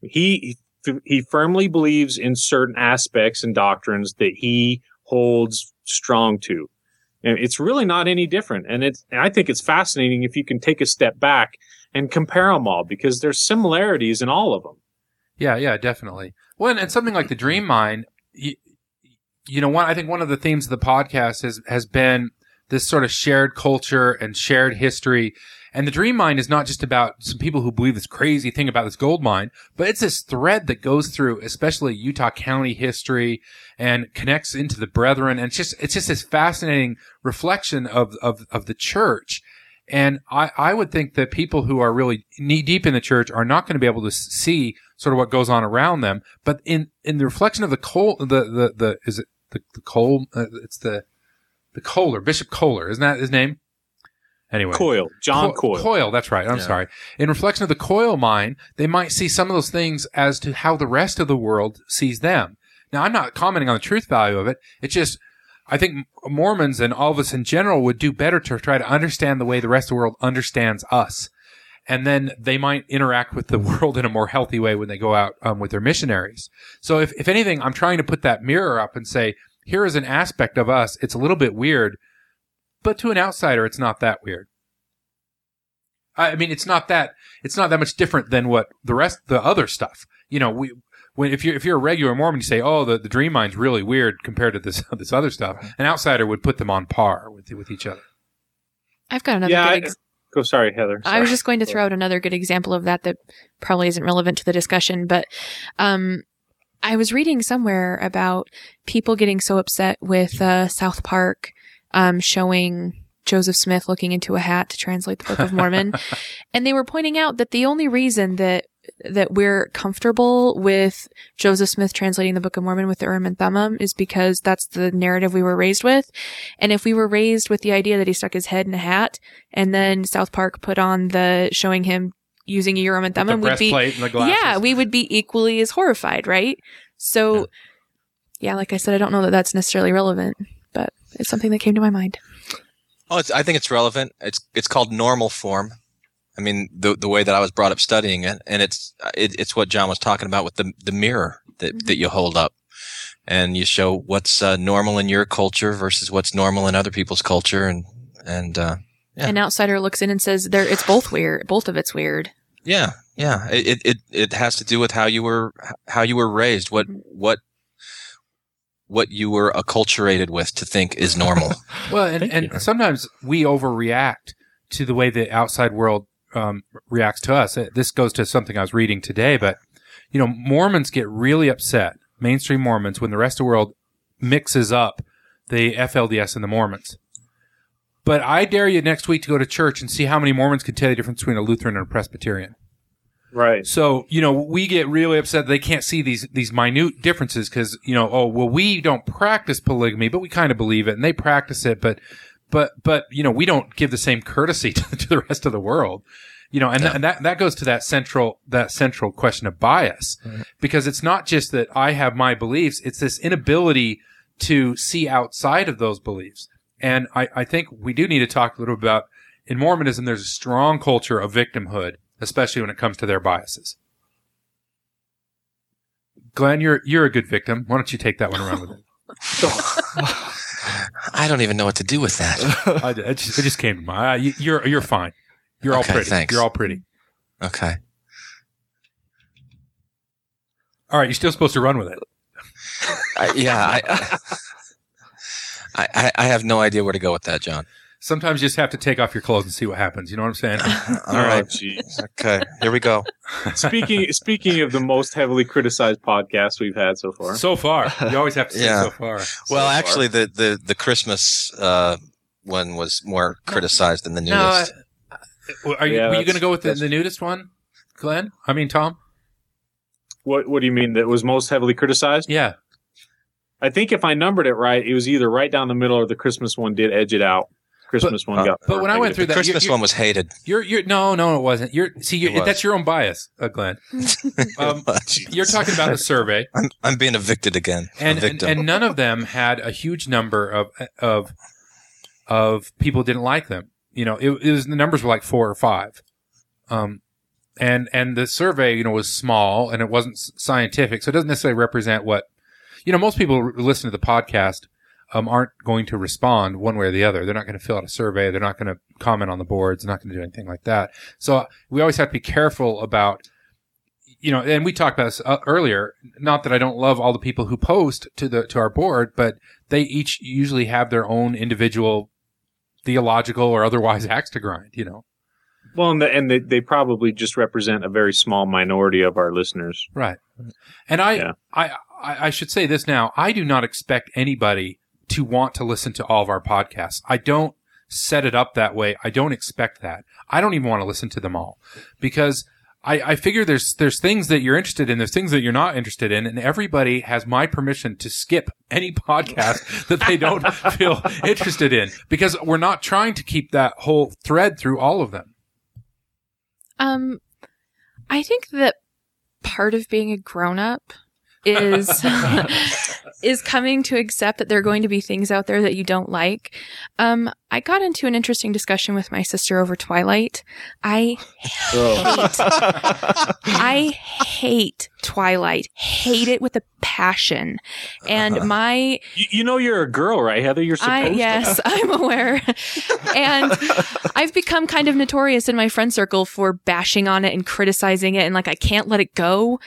He, he firmly believes in certain aspects and doctrines that he holds strong to. And it's really not any different. And it's, and I think it's fascinating if you can take a step back and compare them all because there's similarities in all of them. Yeah, yeah, definitely. Well, and, and something like the Dream Mine, you, know, one I think one of the themes of the podcast has has been this sort of shared culture and shared history. And the Dream Mine is not just about some people who believe this crazy thing about this gold mine, but it's this thread that goes through, especially Utah County history and connects into the brethren. And it's just, it's just this fascinating reflection of, of, of the church. And I, I would think that people who are really knee deep in the church are not going to be able to see sort of what goes on around them. But in, in the reflection of the coal, the, the, the, is it the, the coal? Uh, it's the, the Kohler, Bishop Kohler, isn't that his name? Anyway. Koyle, John Co- Koyle. that's right. I'm Yeah. sorry. In reflection of the Koyle mine, they might see some of those things as to how the rest of the world sees them. Now, I'm not commenting on the truth value of it. It's just, I think Mormons and all of us in general would do better to try to understand the way the rest of the world understands us. And then they might interact with the world in a more healthy way when they go out um, with their missionaries. So if, if anything, I'm trying to put that mirror up and say, here is an aspect of us. It's a little bit weird, but to an outsider, it's not that weird. I I mean, it's not that it's not that much different than what the rest the other stuff. You know, we when if you're if you're a regular Mormon, you say, "Oh, the, the Dream Mine's really weird compared to this this other stuff." An outsider would put them on par with with each other. I've got another Yeah, good I- ex- Go, sorry, Heather. I was just going to throw out another good example of that that probably isn't relevant to the discussion, but um, I was reading somewhere about people getting so upset with uh, South Park um, showing Joseph Smith looking into a hat to translate the Book of Mormon, and they were pointing out that the only reason that that we're comfortable with Joseph Smith translating the Book of Mormon with the Urim and Thummim is because that's the narrative we were raised with. And if we were raised with the idea that he stuck his head in a hat and then South Park put on the showing him using a Urim and Thummim, we'd be, and the yeah, we would be equally as horrified, right? So, yeah. like I said, I don't know that that's necessarily relevant, but it's something that came to my mind. Oh, it's, I think it's relevant. It's it's called normal form. I mean, the the way that I was brought up studying it, and it's it, it's what John was talking about with the the mirror that that you hold up, and you show what's uh, normal in your culture versus what's normal in other people's culture, and and uh, Yeah. An outsider looks in and says, "There, it's both weird. Both of it's weird." yeah, yeah. It it it has to do with how you were how you were raised, what what what you were acculturated with to think is normal. Well, and, and sometimes we overreact to the way the outside world um, reacts to us. Uh, This goes to something I was reading today, but you know, Mormons get really upset, mainstream Mormons, when the rest of the world mixes up the FLDS and the Mormons. But I dare you next week to go to church and see how many Mormons can tell you the difference between a Lutheran and a Presbyterian. Right. So, you know, we get really upset they can't see these, these minute differences because, you know, oh, well, we don't practice polygamy, but we kind of believe it and they practice it, but, but, but, you know, we don't give the same courtesy to, to the rest of the world. You know, and, Yeah. and that, that goes to that central, that central question of bias because it's not just that I have my beliefs. It's this inability to see outside of those beliefs. And I, I think we do need to talk a little about in Mormonism, there's a strong culture of victimhood, especially when it comes to their biases. Glenn, you're you're a good victim. Why don't you take that one around with it? I don't even know what to do with that. I, it, just, it just came to mind. You, you're you're fine. You're all pretty. thanks. You're all pretty. Okay. All right, you're still supposed to run with it. I, yeah, I, I, I, I have no idea where to go with that, John. Sometimes you just have to take off your clothes and see what happens. You know what I'm saying? All right. Oh, jeez. Okay. Here we go. speaking speaking of the most heavily criticized podcast we've had so far. so far, you always have to say Yeah. so far. Well, far. actually, the, the, the Christmas uh, one was more criticized than the No, newest. I- are you, Yeah, were you going to go with the, that's- the nudist one, Glenn? I mean, Tom? What What do you mean that was most heavily criticized? Yeah. I think if I numbered it right, it was either right down the middle or the Christmas one did edge it out. Christmas one uh, got. but when I went through The that, Christmas you- you- one was hated. You're, you're, no, no, it wasn't. You're, see, you It was. that's your own bias, uh, Glenn. Um, you're talking about the survey, I'm, I'm being evicted again. and, and and none of them had a huge number of of of people didn't like them. You know, it, it was the numbers were like four or five, um, and and the survey, you know, was small and it wasn't scientific, so it doesn't necessarily represent what you know. Most people listen to the podcast um, aren't going to respond one way or the other. They're not going to fill out a survey. They're not going to comment on the boards. They're not going to do anything like that. So we always have to be careful about, you know, and we talked about this uh, earlier. Not that I don't love all the people who post to the to our board, but they each usually have their own individual theological or otherwise axe to grind. You know, Well, and, the, and they, they probably just represent a very small minority of our listeners. right? And I, Yeah. I, I, I should say this now. I do not expect anybody to want to listen to all of our podcasts. I don't set it up that way. I don't expect that. I don't even want to listen to them all because I, I figure there's there's things that you're interested in, there's things that you're not interested in, and everybody has my permission to skip any podcast that they don't feel interested in because we're not trying to keep that whole thread through all of them. Um, I think that part of being a grown up is is coming to accept that there are going to be things out there that you don't like. Um, I got into an interesting discussion with my sister over Twilight. I hate, I hate Twilight. Hate it with a passion. And my You, you know you're a girl, right, Heather? You're supposed I, to. yes, I'm aware. and I've become kind of notorious in my friend circle for bashing on it and criticizing it and like I can't let it go.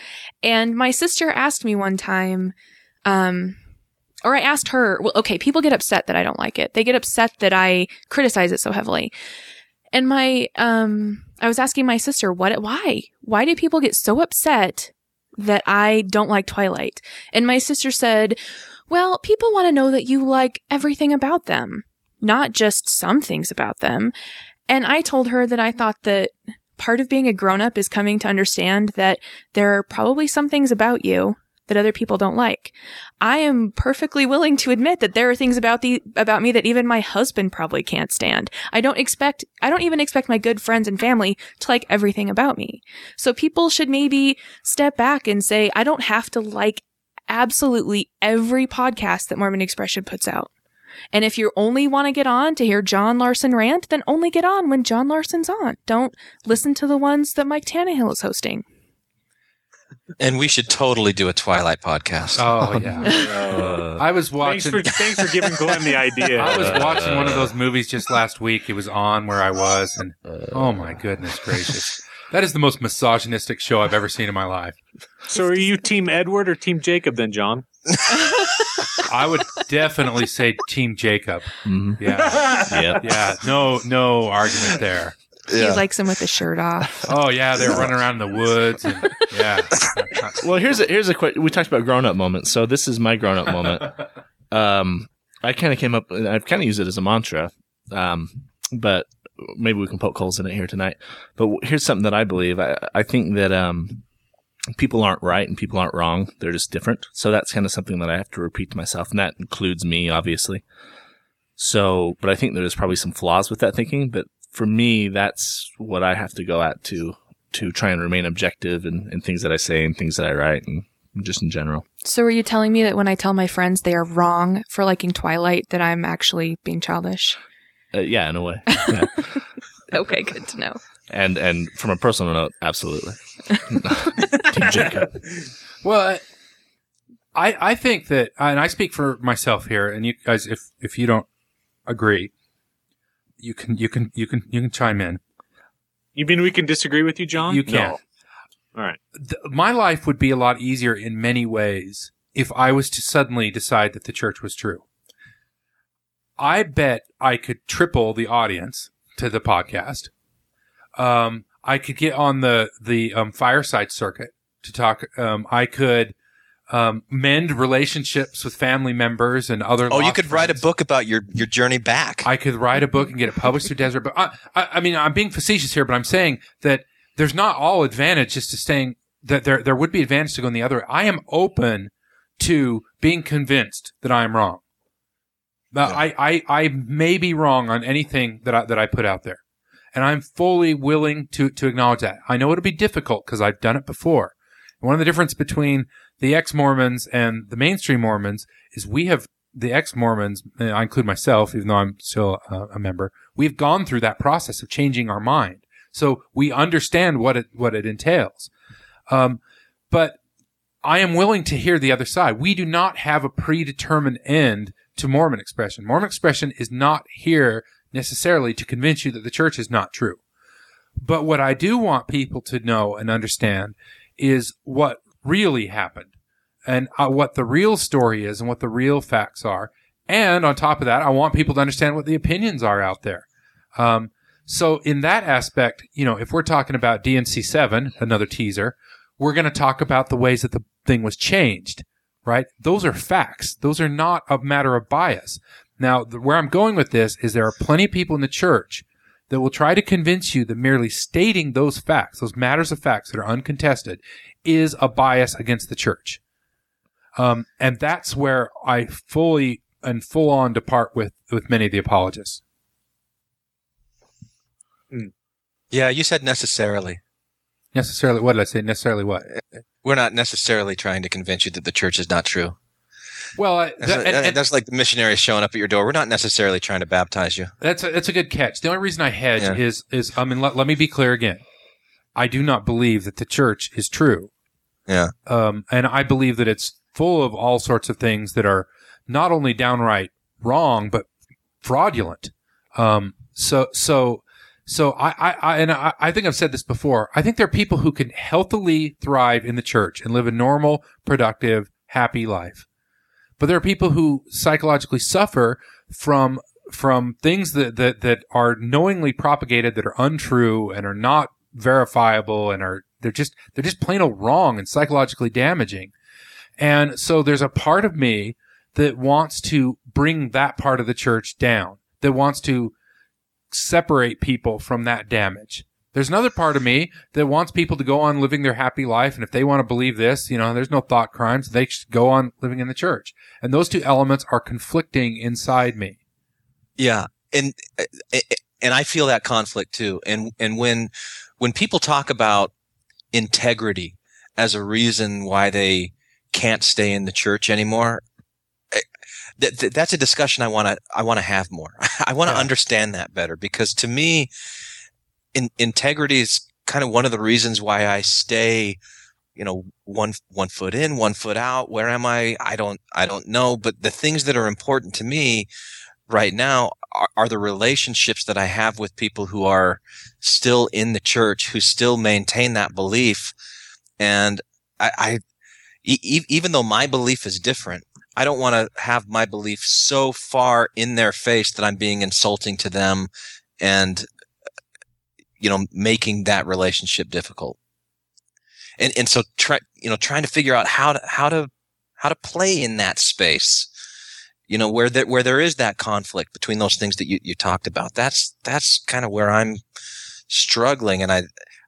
And my sister asked me one time, um, or I asked her, well, okay, people get upset that I don't like it. They get upset that I criticize it so heavily. And my, um, I was asking my sister, what, why? Why do people get so upset that I don't like Twilight? And my sister said, well, people want to know that you like everything about them, not just some things about them. And I told her that I thought that part of being a grown up is coming to understand that there are probably some things about you that other people don't like. I am perfectly willing to admit that there are things about the about me that even my husband probably can't stand. I don't expect I don't even expect my good friends and family to like everything about me. So people should maybe step back and say I don't have to like absolutely every podcast that Mormon Expression puts out. And if you only want to get on to hear John Larsen rant, then only get on when John Larsen's on. Don't listen to the ones that Mike Tannehill is hosting. And we should totally do a Twilight podcast. Oh yeah, Uh, I was Thanks watching. for, thanks for giving Glenn the idea. I was watching one of those movies just last week. It was on where I was, and oh my goodness gracious, that is the most misogynistic show I've ever seen in my life. so are you Team Edward or Team Jacob then, John? I would definitely say Team Jacob. mhm. Yeah, Yeah. yeah, no, no argument there. He likes him with the shirt off. Oh yeah, they're running around in the woods, and yeah. Well, here's a here's a question. We talked about grown up moments, so this is my grown up moment. Um, I kind of came up, and I've kind of used it as a mantra. Um, but maybe we can poke holes in it here tonight. But here's something that I believe. I I think that um, people aren't right and people aren't wrong. They're just different. So that's kind of something that I have to repeat to myself, and that includes me, obviously. So, but I think there's probably some flaws with that thinking. But for me, that's what I have to go at to to try and remain objective in, in things that I say and things that I write and just in general. So are you telling me that when I tell my friends they are wrong for liking Twilight, that I'm actually being childish? Uh, yeah, in a way. Yeah. Okay, good to know. and and from a personal note, absolutely. Team Jacob. Well, I I think that, and I speak for myself here, and you guys, if if you don't agree, you can you can you can you can chime in. You mean we can disagree with you, John? You can. No. All right. My life would be a lot easier in many ways if I was to suddenly decide that the church was true. I bet I could triple the audience to the podcast. Um, I could get on the the um, fireside circuit to talk. Um, I could um, mend relationships with family members and other. oh, you could write a book about your your journey back. I could write a book and get it published through Deseret. But I, I, I mean, I'm being facetious here, but I'm saying that there's not all advantage just to staying. That there there would be advantage to going the other. way. I am open to being convinced that I am wrong. Uh, I, I, I may be wrong on anything that I, that I put out there. And I'm fully willing to, to acknowledge that. I know it'll be difficult because I've done it before. One of the difference between the ex-Mormons and the mainstream Mormons is we have the ex-Mormons, I include myself, even though I'm still a, a member, we've gone through that process of changing our mind. So we understand what it, what it entails. Um, but I am willing to hear the other side. We do not have a predetermined end to Mormon expression. Mormon expression is not here necessarily to convince you that the church is not true. But what I do want people to know and understand is what really happened and uh, what the real story is and what the real facts are. And on top of that, I want people to understand what the opinions are out there. Um, so in that aspect, you know, if we're talking about D&C 7, another teaser, we're going to talk about the ways that the thing was changed, right? Those are facts. Those are not a matter of bias. Now, the, where I'm going with this is there are plenty of people in the church that will try to convince you that merely stating those facts, those matters of facts that are uncontested, is a bias against the church. Um, and that's where I fully and full on depart with, with many of the apologists. Yeah, you said necessarily. Necessarily, what did I say? Necessarily what? We're not necessarily trying to convince you that the church is not true. Well, I, That's, that- and- and- that's like the missionaries showing up at your door. We're not necessarily trying to baptize you. That's a, that's a good catch. The only reason I hedge Yeah. is is I mean let, let me be clear again. I do not believe that the church is true. Yeah. Um, and I believe that it's full of all sorts of things that are not only downright wrong but fraudulent. Um, so so so I, I, I and I, I think I've said this before. I think there are people who can healthily thrive in the church and live a normal, productive, happy life. But there are people who psychologically suffer from from things that, that, that are knowingly propagated that are untrue and are not verifiable and are they're just they're just plain old wrong and psychologically damaging. And so there's a part of me that wants to bring that part of the church down, that wants to separate people from that damage. There's another part of me that wants people to go on living their happy life. And if they want to believe this, you know, there's no thought crimes. They should go on living in the church. And those two elements are conflicting inside me. Yeah, and uh, and I feel that conflict too. And and when when people talk about integrity as a reason why they can't stay in the church anymore, eh, that, that- that's a discussion I want to I want to have more. I want to Yeah. understand that better because to me, in, integrity is kind of one of the reasons why I stay. You know, one one foot in, one foot out. Where am I? I don't I don't know. But the things that are important to me right now are, are the relationships that I have with people who are still in the church, who still maintain that belief. And I, I e- even though my belief is different, I don't want to have my belief so far in their face that I'm being insulting to them and, you know, making that relationship difficult. And, and so try, you know, trying to figure out how to, how to, how to play in that space you know where there where there is that conflict between those things that you, you talked about that's that's kind of where i'm struggling and i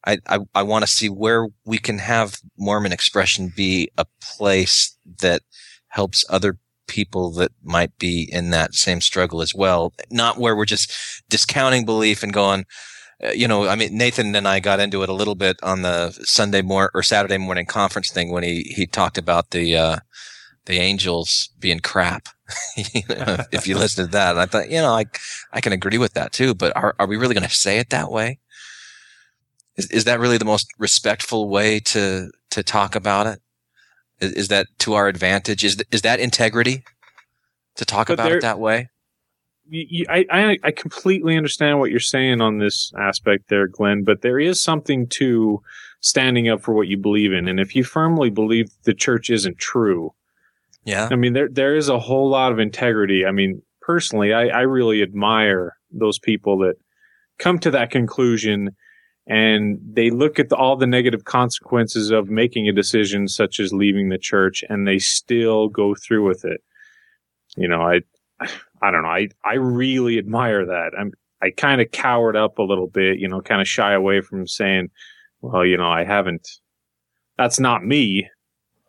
i i, I want to see where we can have mormon expression be a place that helps other people that might be in that same struggle as well not where we're just discounting belief and going you know, I mean, Nathan and I got into it a little bit on the Sunday morning or Saturday morning conference thing when he, he talked about the, uh, the angels being crap. You know, if you listen to that, and I thought, you know, I, I can agree with that too, but are, are we really going to say it that way? Is, is that really the most respectful way to, to talk about it? Is, is that to our advantage? Is, th- is that integrity to talk But about it that way? You, I, I I completely understand what you're saying on this aspect there, Glenn. But there is something to standing up for what you believe in, and if you firmly believe the church isn't true, Yeah. I mean there there is a whole lot of integrity. I mean, personally, I, I really admire those people that come to that conclusion and they look at the, all the negative consequences of making a decision such as leaving the church and they still go through with it. You know, I I don't know. I I really admire that. I'm I kind of cowered up a little bit, you know, kind of shy away from saying, well, you know, I haven't that's not me.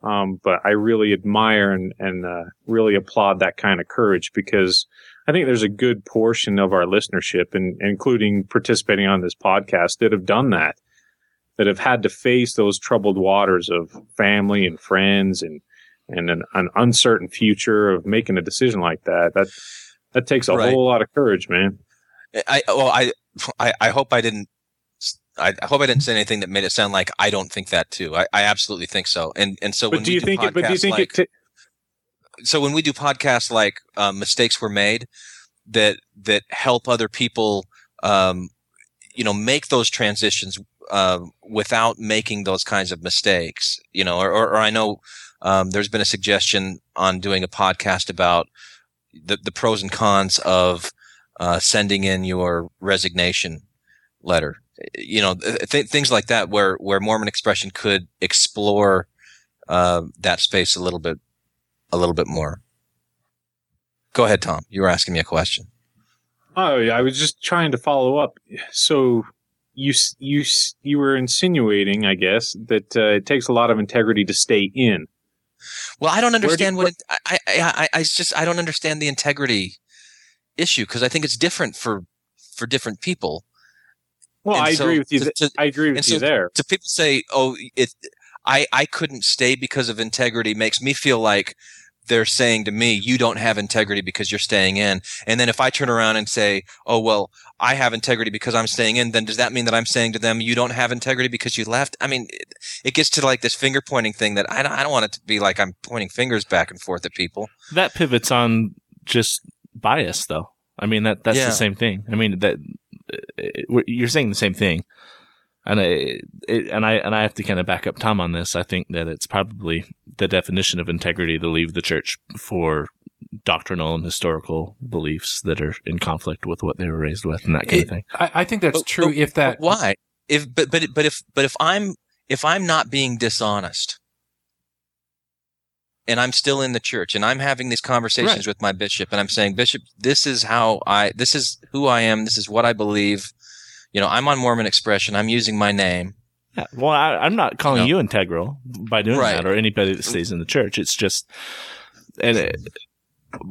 Um, but I really admire and, and uh, really applaud that kind of courage because I think there's a good portion of our listenership, and including participating on this podcast, that have done that, that have had to face those troubled waters of family and friends and and an, an uncertain future of making a decision like that. That that takes a Right. whole lot of courage, man. I well, I, I, I hope I didn't. I, I hope I didn't say anything that made it sound like I don't think that too. I, I absolutely think so. And and so But when do we you do think? It, but do you podcasts think like, it? T- so when we do podcasts like um, mistakes were made that that help other people um, you know make those transitions uh, without making those kinds of mistakes you know or, or, or i know um, there's been a suggestion on doing a podcast about the, the pros and cons of uh, sending in your resignation letter you know th- th- things like that where where mormon expression could explore uh, that space a little bit a little bit more. Go ahead, Tom. You were asking me a question. Oh, yeah, I was just trying to follow up. So you you you were insinuating, I guess, that uh, it takes a lot of integrity to stay in. Well, I don't do you- understand what it, I, I, I, I just I don't understand the integrity issue because I think it's different for for different people. Well, And I so agree with you. to- to- I agree with you so there. To people say, "Oh, it," I I couldn't stay because of integrity makes me feel like they're saying to me, "You don't have integrity because you're staying in." And then if I turn around and say, "Oh, well, I have integrity because I'm staying in," then does that mean that I'm saying to them, "You don't have integrity because you left"? I mean, it, it gets to like this finger pointing thing that I don't, I don't want it to be like I'm pointing fingers back and forth at people. That pivots on just bias, though. I mean that that's Yeah. the same thing. I mean that it, we're- you're saying the same thing, and I it, and I and I have to kind of back up Tom on this. I think that it's probably the definition of integrity to leave the church for doctrinal and historical beliefs that are in conflict with what they were raised with and that kind of thing. I, I think that's But- true. but- if that But why? If but but but if but if I'm if I'm not being dishonest and I'm still in the church and I'm having these conversations Right. with my bishop and I'm saying, Bishop, this is how I this is who I am, this is what I believe. You know, I'm on Mormon expression, I'm using my name. Yeah. Well, I, I'm not calling No. you integral by doing Right. that, or anybody that stays in the church. It's just, and it,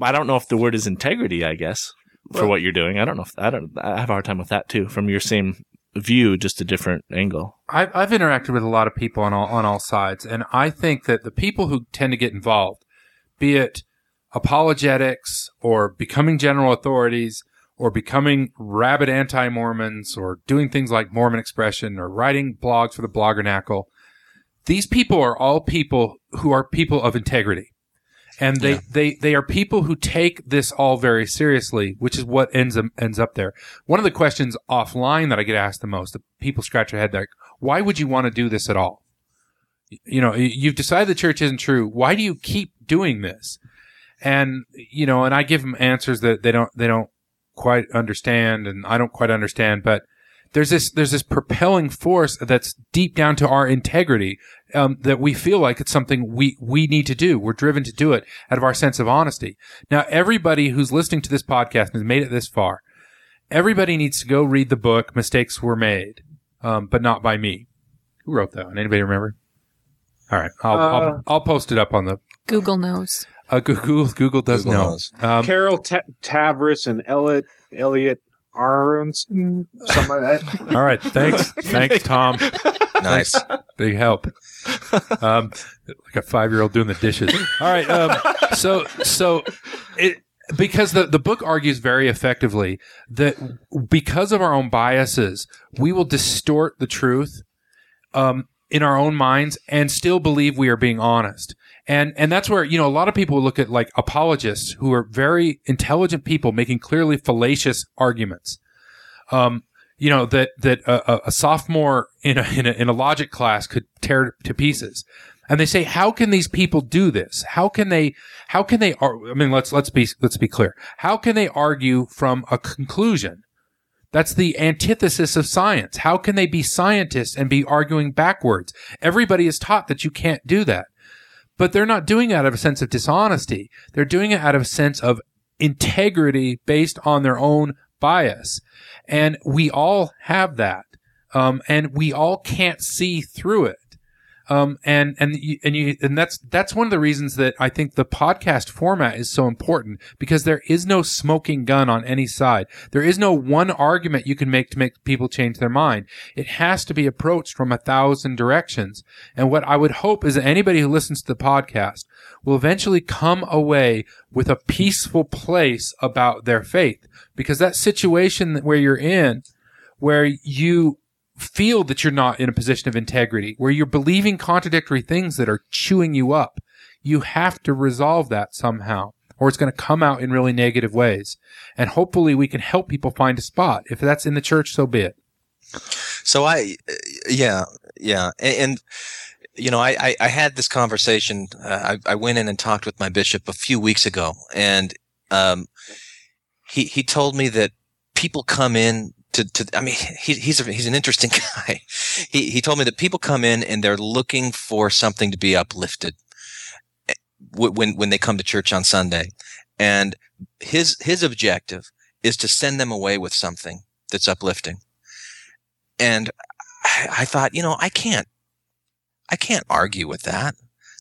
I don't know if the word is integrity. I guess for Well- what you're doing, I don't know. If, I don't. I have a hard time with that too. From your same view, just a different angle. I've, I've interacted with a lot of people on all, on all sides, and I think that the people who tend to get involved, be it apologetics or becoming general authorities or becoming rabid anti-Mormons or doing things like Mormon expression or writing blogs for the Bloggernacle, these people are all people who are people of integrity. And they, Yeah. they, they are people who take this all very seriously, which is what ends up, ends up there. One of the questions offline that I get asked the most, that people scratch their head like, why would you want to do this at all? You know, you've decided the church isn't true. Why do you keep doing this? And, you know, and I give them answers that they don't, they don't quite understand and I don't quite understand, but there's this, there's this propelling force that's deep down to our integrity, um, that we feel like it's something we, we need to do. We're driven to do it out of our sense of honesty. Now, everybody who's listening to this podcast and has made it this far, everybody needs to go read the book Mistakes Were Made, um, but not by me. Who wrote that one? Anybody remember? All right, I'll, Uh, I'll I'll post it up on the Google knows. Uh, Google. Google does Google know. Um, Carol Ta- Tavris and Elliot Elliot Aronson, something like that. all right, thanks, thanks, Tom. Nice. Big help. Um, like a five year old doing the dishes. All right. Um, so so it because the the book argues very effectively that because of our own biases, we will distort the truth um, in our own minds and still believe we are being honest. And and that's where you know a lot of people look at like apologists who are very intelligent people making clearly fallacious arguments. Um, you know that that a, a- sophomore in a, in a in a logic class could tear to pieces. And they say, how can these people do this? How can they? How can they? I mean, let's let's be let's be clear. How can they argue from a conclusion? That's the antithesis of science. How can they be scientists and be arguing backwards? Everybody is taught that you can't do that. But they're not doing it out of a sense of dishonesty. They're doing it out of a sense of integrity based on their own bias. And we all have that. Um, and we all can't see through it. Um, and, and, and you, and that's, that's one of the reasons that I think the podcast format is so important because there is no smoking gun on any side. There is no one argument you can make to make people change their mind. It has to be approached from a thousand directions. And what I would hope is that anybody who listens to the podcast will eventually come away with a peaceful place about their faith because that situation where you're in, where you feel that you're not in a position of integrity, where you're believing contradictory things that are chewing you up, you have to resolve that somehow, or it's going to come out in really negative ways. And hopefully we can help people find a spot. If that's in the church, so be it. So I, yeah, yeah, and, and you know, I, I, I had this conversation. Uh, I, I went in and talked with my bishop a few weeks ago, and um, he he told me that people come in to, to I mean, he, he's a, he's an interesting guy. He he told me that people come in and they're looking for something to be uplifted eh, when when they come to church on Sunday, and his his objective is to send them away with something that's uplifting. And I, I thought, you know, I can't I can't argue with that.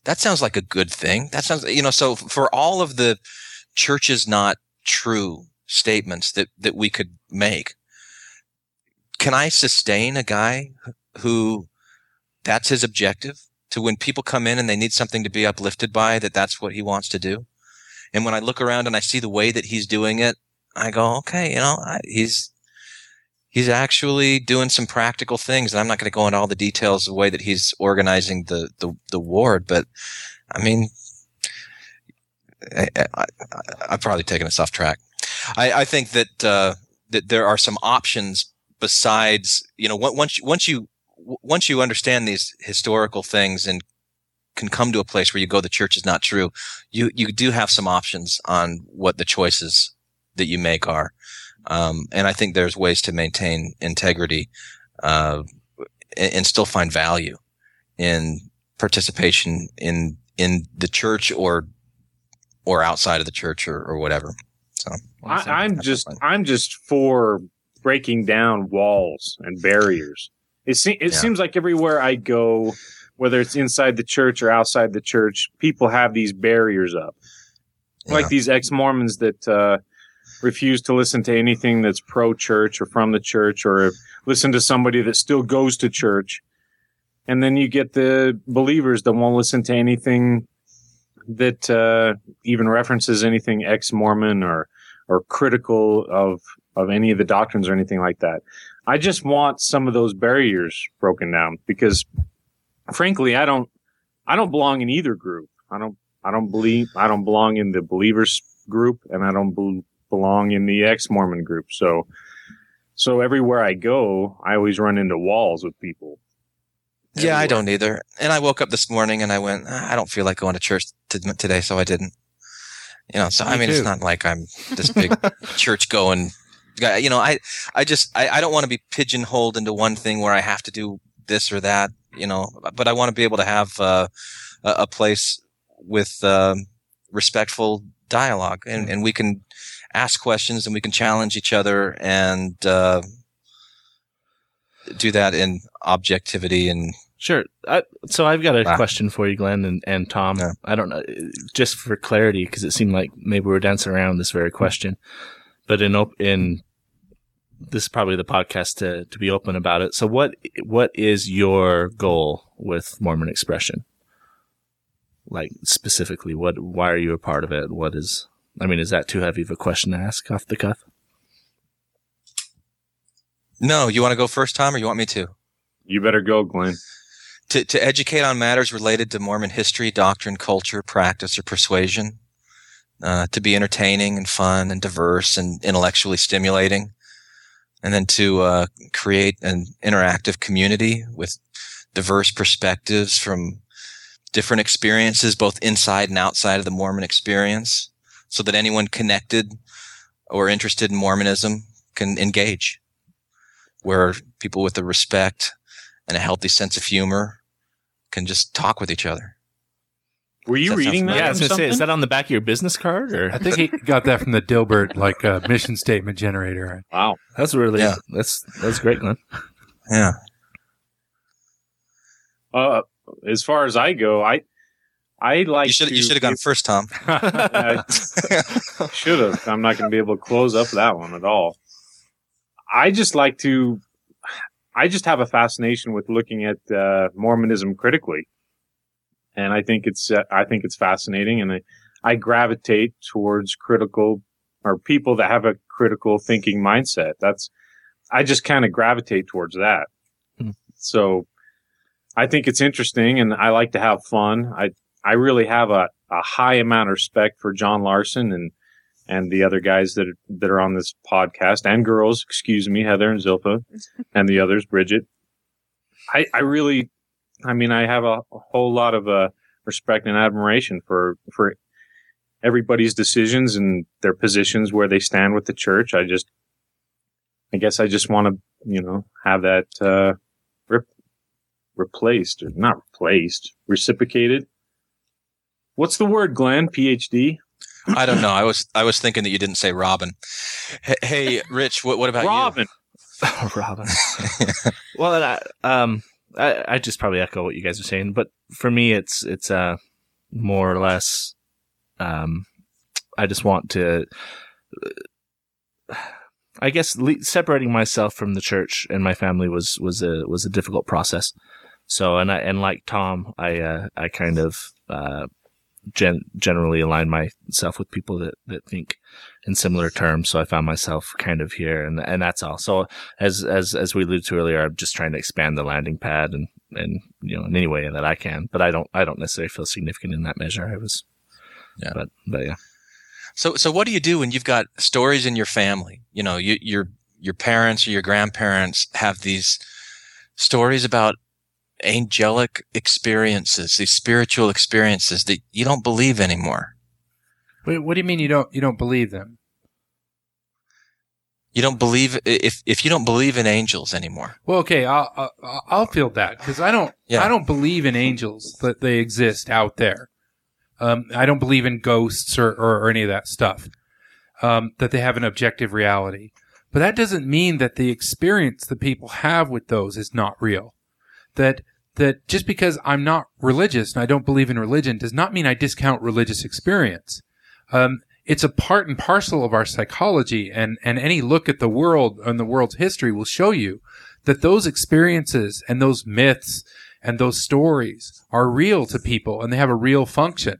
That sounds like a good thing. That sounds, you know, so for all of the churches not true statements that, that we could make, can I sustain a guy who that's his objective to when people come in and they need something to be uplifted by that that's what he wants to do? And when I look around and I see the way that he's doing it, I go, okay, you know, I, he's, he's actually doing some practical things. And I'm not going to go into all the details of the way that he's organizing the, the, the ward, but I mean, I, I, I've probably taken us off track. I, I think that, uh, that there are some options besides, you know, once, you- once you, once you understand these historical things and can come to a place where you go, the church is not true. You, you do have some options on what the choices that you make are. Um, and I think there's ways to maintain integrity, uh, and, and still find value in participation in, in the church or, or outside of the church or, or whatever. So I, I'm just. I'm just for breaking down walls and barriers. It se- it Yeah. seems like everywhere I go, whether it's inside the church or outside the church, people have these barriers up. Like these ex Mormons that uh, refuse to listen to anything that's pro church or from the church, or listen to somebody that still goes to church. And then you get the believers that won't listen to anything that uh, even references anything ex Mormon or or critical of of any of the doctrines or anything like that. I just want some of those barriers broken down because frankly, I don't I don't belong in either group. I don't I don't believe I don't belong in the believers group and I don't bel belong in the ex-Mormon group. So so everywhere I go, I always run into walls with people. Yeah, I don't either. And I woke up this morning and I went, "Ah, I don't feel like going to church t- today, so I didn't. You know, so Me I mean, it's not like I'm this big church going guy. You know, I, I just, I, I don't want to be pigeonholed into one thing where I have to do this or that, you know, but I want to be able to have, uh, a, a place with, um, respectful dialogue and, and we can ask questions and we can challenge each other and, uh, do that in objectivity and Sure. I, so I've got a Ah. question for you, Glenn and, and Tom. Yeah. I don't know, just for clarity, because it seemed like maybe we were dancing around this very question. But in op- in this is probably the podcast to to be open about it. So what what is your goal with Mormon Expression? Like specifically, what why are you a part of it? What is I mean, is that too heavy of a question to ask off the cuff? no, you want to go first, Tom, or you want me to? You better go, Glenn. to, to educate on matters related to Mormon history, doctrine, culture, practice, or persuasion, uh, to be entertaining and fun and diverse and intellectually stimulating, and then to uh, create an interactive community with diverse perspectives from different experiences, both inside and outside of the Mormon experience, so that anyone connected or interested in Mormonism can engage, where people with a respect and a healthy sense of humor can just talk with each other. Were you That reading that? Yeah, I was gonna say, is that on the back of your business card or? I think he got that from the Dilbert like uh, mission statement generator. Wow. That's really Yeah. that's that's great, Glenn. Yeah. Uh, as far as I go, I I like you should you should have gone first, Tom. should have. I'm not going to be able to close up that one at all. I just like to. I just have a fascination with looking at uh, Mormonism critically, and I think it's uh, I think it's fascinating, and I, I gravitate towards critical or people that have a critical thinking mindset. That's I just kind of gravitate towards that. Hmm. So I think it's interesting, and I like to have fun. I I really have a, a high amount of respect for John Larsen and and the other guys that are, that are on this podcast and girls, excuse me, Heather and Zilpha and the others, Bridget. I I really, I mean, I have a, a whole lot of uh, respect and admiration for for everybody's decisions and their positions where they stand with the church. I just, I guess, I just want to, you know, have that uh, rep- replaced or not replaced, reciprocated. What's the word, Glenn? PhD. I don't know. I was I was thinking that you didn't say Robin. Hey, hey Rich, what what about you? Robin. Robin. well, and I, um, I, I just probably echo what you guys are saying, but for me, it's it's uh more or less, um, I just want to, I guess, le- separating myself from the church and my family was was a was a difficult process. So, and I and like Tom, I uh, I kind of uh, gen- generally align myself with people that that think in similar terms. So I found myself kind of here, and and that's all. So as as as we alluded to earlier, I'm just trying to expand the landing pad and and you know in any way that I can. But I don't I don't necessarily feel significant in that measure. I was, Yeah. But but yeah. So, so what do you do when you've got stories in your family? You know, you, your your parents or your grandparents have these stories about angelic experiences, these spiritual experiences that you don't believe anymore. Wait, what do you mean you don't you don't believe them? You don't believe if if you don't believe in angels anymore. Well, okay, I'll I'll, I'll feel that because I don't Yeah. I don't believe in angels that they exist out there. Um, I don't believe in ghosts or, or, or any of that stuff. Um, that they have an objective reality, but that doesn't mean that the experience that people have with those is not real. That that just because I'm not religious and I don't believe in religion does not mean I discount religious experience. Um, it's a part and parcel of our psychology, and and any look at the world and the world's history will show you that those experiences and those myths and those stories are real to people and they have a real function.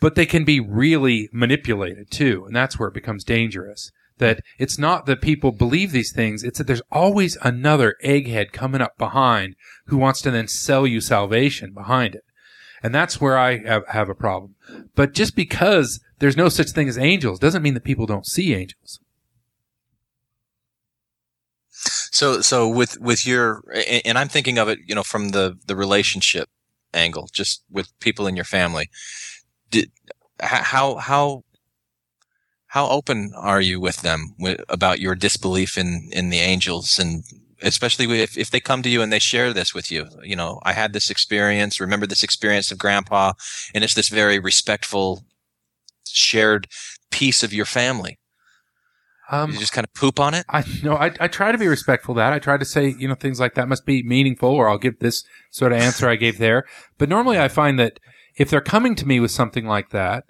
But they can be really manipulated too, and that's where it becomes dangerous. That it's not that people believe these things, it's that there's always another egghead coming up behind who wants to then sell you salvation behind it. And that's where I have, a problem. But just because there's no such thing as angels doesn't mean that people don't see angels. So, so with with your and I'm thinking of it, you know, from the the relationship angle, just with people in your family. Did how how how open are you with them about your disbelief in in the angels and especially if, if they come to you and they share this with you you know i had this experience remember this experience of grandpa and it's this very respectful shared piece of your family Um, you just kind of poop on it I no, I, I try to be respectful of that. I try to say, you know, things like that must be meaningful, or I'll give this sort of answer I gave there. But normally, I find that if they're coming to me with something like that,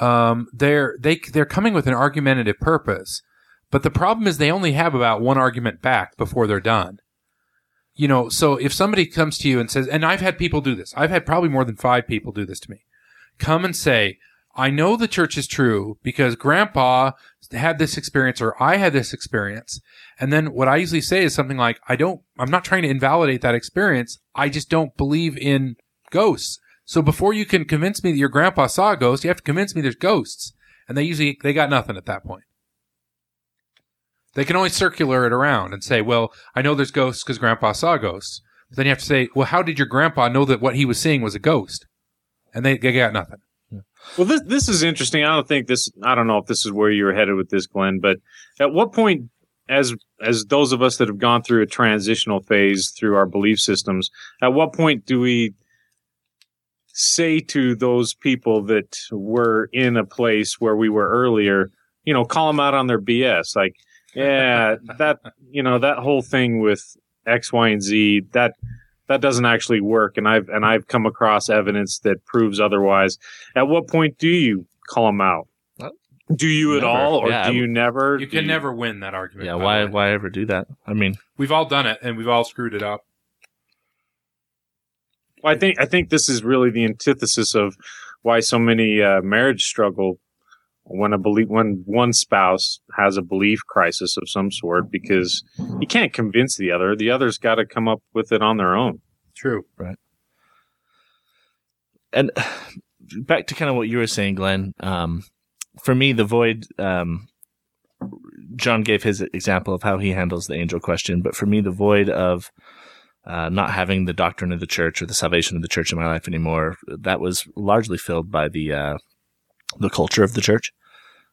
um, they're they they're coming with an argumentative purpose. But the problem is they only have about one argument back before they're done. You know, so if somebody comes to you and says, and I've had people do this, I've had probably more than five people do this to me, come and say, I know the church is true because grandpa had this experience or I had this experience. And then what I usually say is something like, I don't, I'm not trying to invalidate that experience. I just don't believe in ghosts. So before you can convince me that your grandpa saw a ghost, you have to convince me there's ghosts. And they usually, they got nothing at that point. They can only circular it around and say, well, I know there's ghosts because grandpa saw ghosts. But then you have to say, well, how did your grandpa know that what he was seeing was a ghost? And they, they got nothing. Well, this this is interesting. I don't think this. I don't know if this is where you're headed with this, Glenn. But at what point, as as those of us that have gone through a transitional phase through our belief systems, at what point do we say to those people that were in a place where we were earlier, you know, call them out on their BS? Like, yeah, that you know that whole thing with X, Y, and Z that that doesn't actually work. And I've and I've come across evidence that proves otherwise. At what point do you call them out? Do you at all, or Yeah, do you never? You Do can never win that argument. Yeah, why way. why ever do that? I mean, We've all done it, and we've all screwed it up. Well, I think I think this is really the antithesis of why so many uh, marriage struggle when a belief when one spouse has a belief crisis of some sort because you can't convince the other. The other's got to come up with it on their own. True. Right. And back to kind of what you were saying, Glenn. Um, for me, the void. Um, John gave his example of how he handles the angel question, but for me, the void of uh, not having the doctrine of the church or the salvation of the church in my life anymore, that was largely filled by the uh, the culture of the church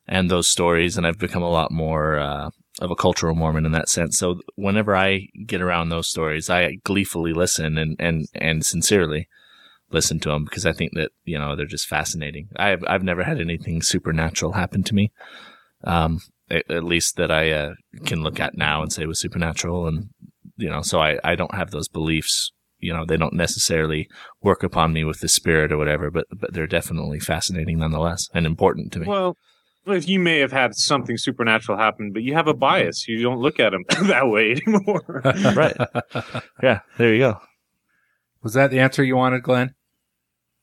and those stories. And I've become a lot more uh, of a cultural Mormon in that sense. So whenever I get around those stories, I gleefully listen and and and sincerely listen to them because I think that you know they're just fascinating. I've I've never had anything supernatural happen to me, um, at, at least that I uh, can look at now and say was supernatural, and you know, so I I don't have those beliefs. You know, they don't necessarily work upon me with the spirit or whatever, but but they're definitely fascinating nonetheless and important to me. Well, you may have had something supernatural happen, but you have a bias, you don't look at them that way anymore. right? Yeah, there you go. Was that the answer you wanted, Glenn?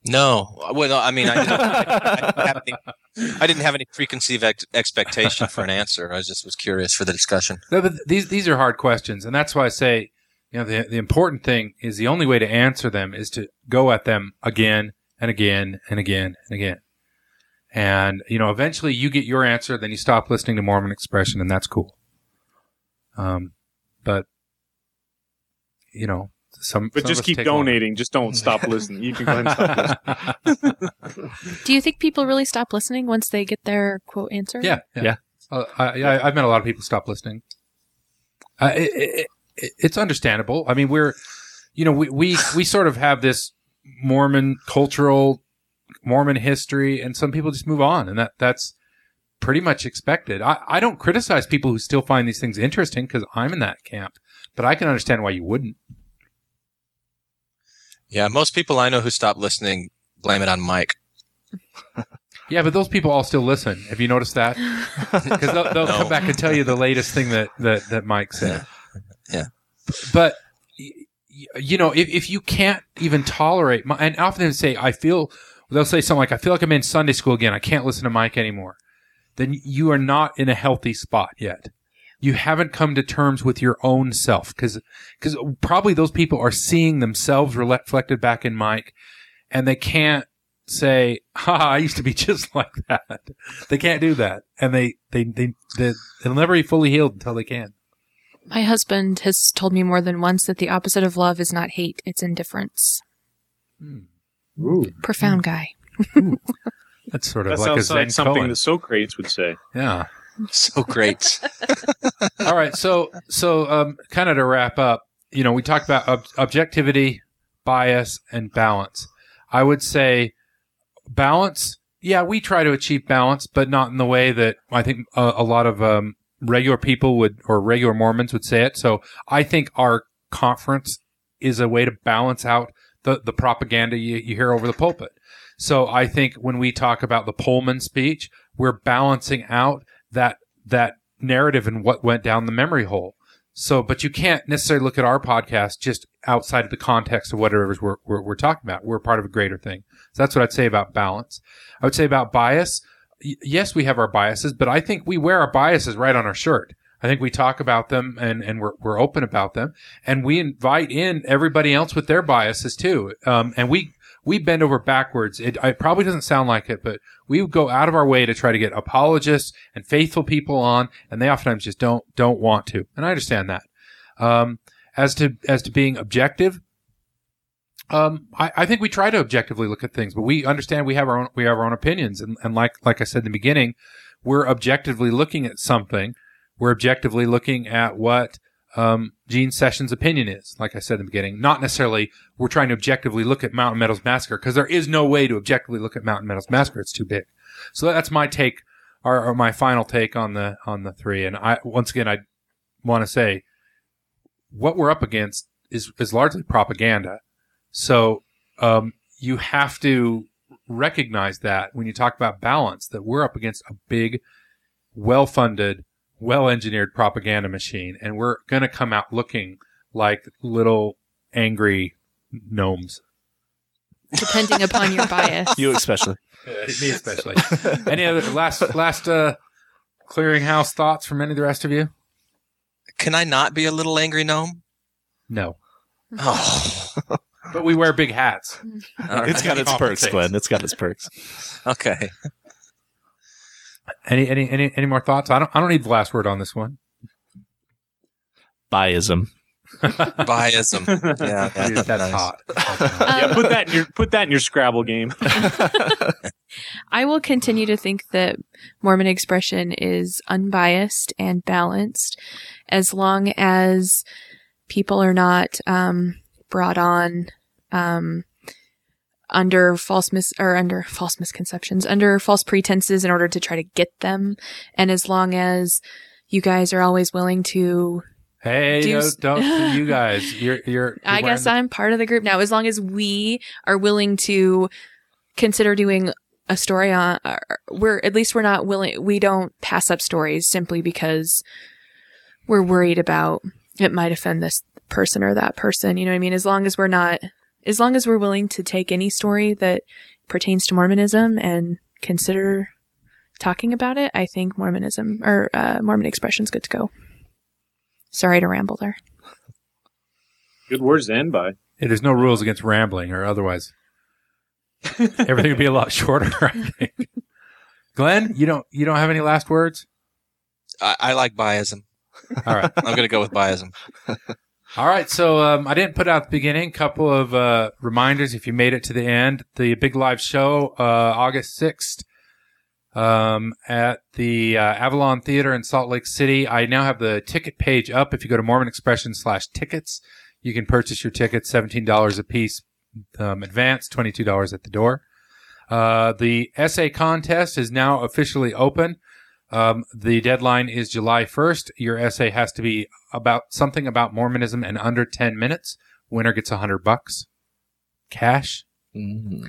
No, well, I mean, I didn't, I, didn't have any, I didn't have any preconceived ex- expectation for an answer. I just was curious for the discussion. No, but these these are hard questions, and that's why I say, you know, the the important thing is the only way to answer them is to go at them again and again and again and again. And you know, eventually you get your answer, then you stop listening to Mormon expression, and that's cool. Um, but you know, some but some just keep take longer. donating. Just don't stop listening. You can go ahead and stop listening. Do you think people really stop listening once they get their quote answer? Yeah, yeah. Yeah. Uh, I, I, I've met a lot of people stop listening. Uh, it, it, it, it's understandable. I mean, we're, you know, we, we, we sort of have this Mormon cultural, Mormon history, and some people just move on, and that that's pretty much expected. I, I don't criticize people who still find these things interesting because I'm in that camp, but I can understand why you wouldn't. Yeah, most people I know who stop listening blame it on Mike. Yeah, but those people all still listen. Have you noticed that? Because they'll, they'll No. come back and tell you the latest thing that, that, that Mike said. Yeah. But, y- y- you know, if, if you can't even tolerate, my, and often they say, I feel, they'll say something like, I feel like I'm in Sunday school again. I can't listen to Mike anymore. Then you are not in a healthy spot yet. You haven't come to terms with your own self because, because probably those people are seeing themselves reflected back in Mike and they can't say, "Ha, I used to be just like that." They can't do that, and they they they, they they'll never be fully healed until they can. My husband has told me more than once that the opposite of love is not hate, it's indifference. Hmm. Ooh, Profound guy. That's sort of that like a Zen like something koan. that Socrates would say. Yeah. So great. All right. So so um, kind of to wrap up, you know, we talked about ob- objectivity, bias, and balance. I would say balance. Yeah, we try to achieve balance, but not in the way that I think a, a lot of um, regular people would or regular Mormons would say it. So I think our conference is a way to balance out the, the propaganda you, you hear over the pulpit. So I think when we talk about the Poelman speech, we're balancing out that that narrative and what went down the memory hole. So, but you can't necessarily look at our podcast just outside of the context of whatever we're, we're, we're talking about. We're part of a greater thing. So that's what I'd say about balance. I would say about bias. Yes, we have our biases, but I think we wear our biases right on our shirt. I think we talk about them and, and we're, we're open about them and we invite in everybody else with their biases too. Um, and we, we bend over backwards. It, it probably doesn't sound like it, but we go out of our way to try to get apologists and faithful people on, and they oftentimes just don't don't want to. And I understand that. Um, as to as to being objective, um, I, I think we try to objectively look at things, but we understand we have our own we have our own opinions, and, and like like I said in the beginning, we're objectively looking at something. We're objectively looking at what um, Gene Sessions' opinion is. Like I said in the beginning, not necessarily we're trying to objectively look at Mountain Meadows Massacre because there is no way to objectively look at Mountain Meadows Massacre. It's too big. So that's my take, or, or my final take on the on the three. And I once again I want to say what we're up against is is largely propaganda. So um, you have to recognize that when you talk about balance, that we're up against a big, well funded, well engineered propaganda machine, and we're going to come out looking like little angry gnomes. Depending upon your bias. You especially. Me especially. Any other last last uh, clearinghouse thoughts from any of the rest of you? Can I not be a little angry gnome? No, Oh, but we wear big hats. all right. It's got its perks, Compensates. Glenn. It's got its perks. okay. Any any any any more thoughts? I don't I don't need the last word on this one. Biasm. Biasm. Yeah, yeah, Dude, that's nice. hot. yeah, put that in your put that in your Scrabble game. I will continue to think that Mormon expression is unbiased and balanced as long as people are not um, brought on um, under false mis or under false misconceptions, under false pretenses in order to try to get them, and as long as you guys are always willing to Hey, Do no, don't you guys? You're you're. you're I guess the- I'm part of the group now. As long as we are willing to consider doing a story on, we're at least we're not willing. We don't pass up stories simply because we're worried about it might offend this person or that person. You know what I mean? As long as we're not, as long as we're willing to take any story that pertains to Mormonism and consider talking about it, I think Mormonism or uh, Mormon expression's good to go. Sorry to ramble there. Good words to end by. Hey, there's no rules against rambling, or otherwise everything would be a lot shorter. I think. Glenn, you don't you don't have any last words? I, I like biasm. All right. I'm going to go with biasm. All right, so um, I didn't put out the beginning. Couple of uh, reminders if you made it to the end. The big live show, uh, August sixth, um, at the uh, Avalon Theater in Salt Lake City. I now have the ticket page up. If you go to Mormon Expression slash tickets, you can purchase your tickets, seventeen dollars a piece, um, advance, twenty two dollars at the door. Uh, the essay contest is now officially open. Um, the deadline is July 1st. Your essay has to be about something about Mormonism and under 10 minutes. Winner gets a hundred bucks cash. Mm.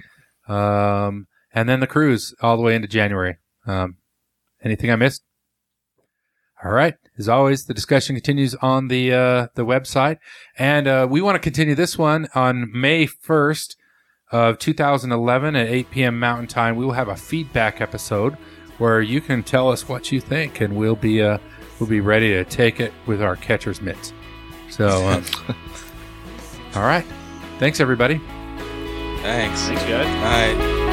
Um, and then the cruise all the way into January. Um, anything I missed? All right. As always, the discussion continues on the, uh, the website. And, uh, we want to continue this one on May 1st of 2011 at 8 p.m. Mountain Time. We will have a feedback episode where you can tell us what you think and we'll be, uh, we'll be ready to take it with our catcher's mitts. So, um, all right. Thanks everybody. Thanks. Thanks, guys. All right.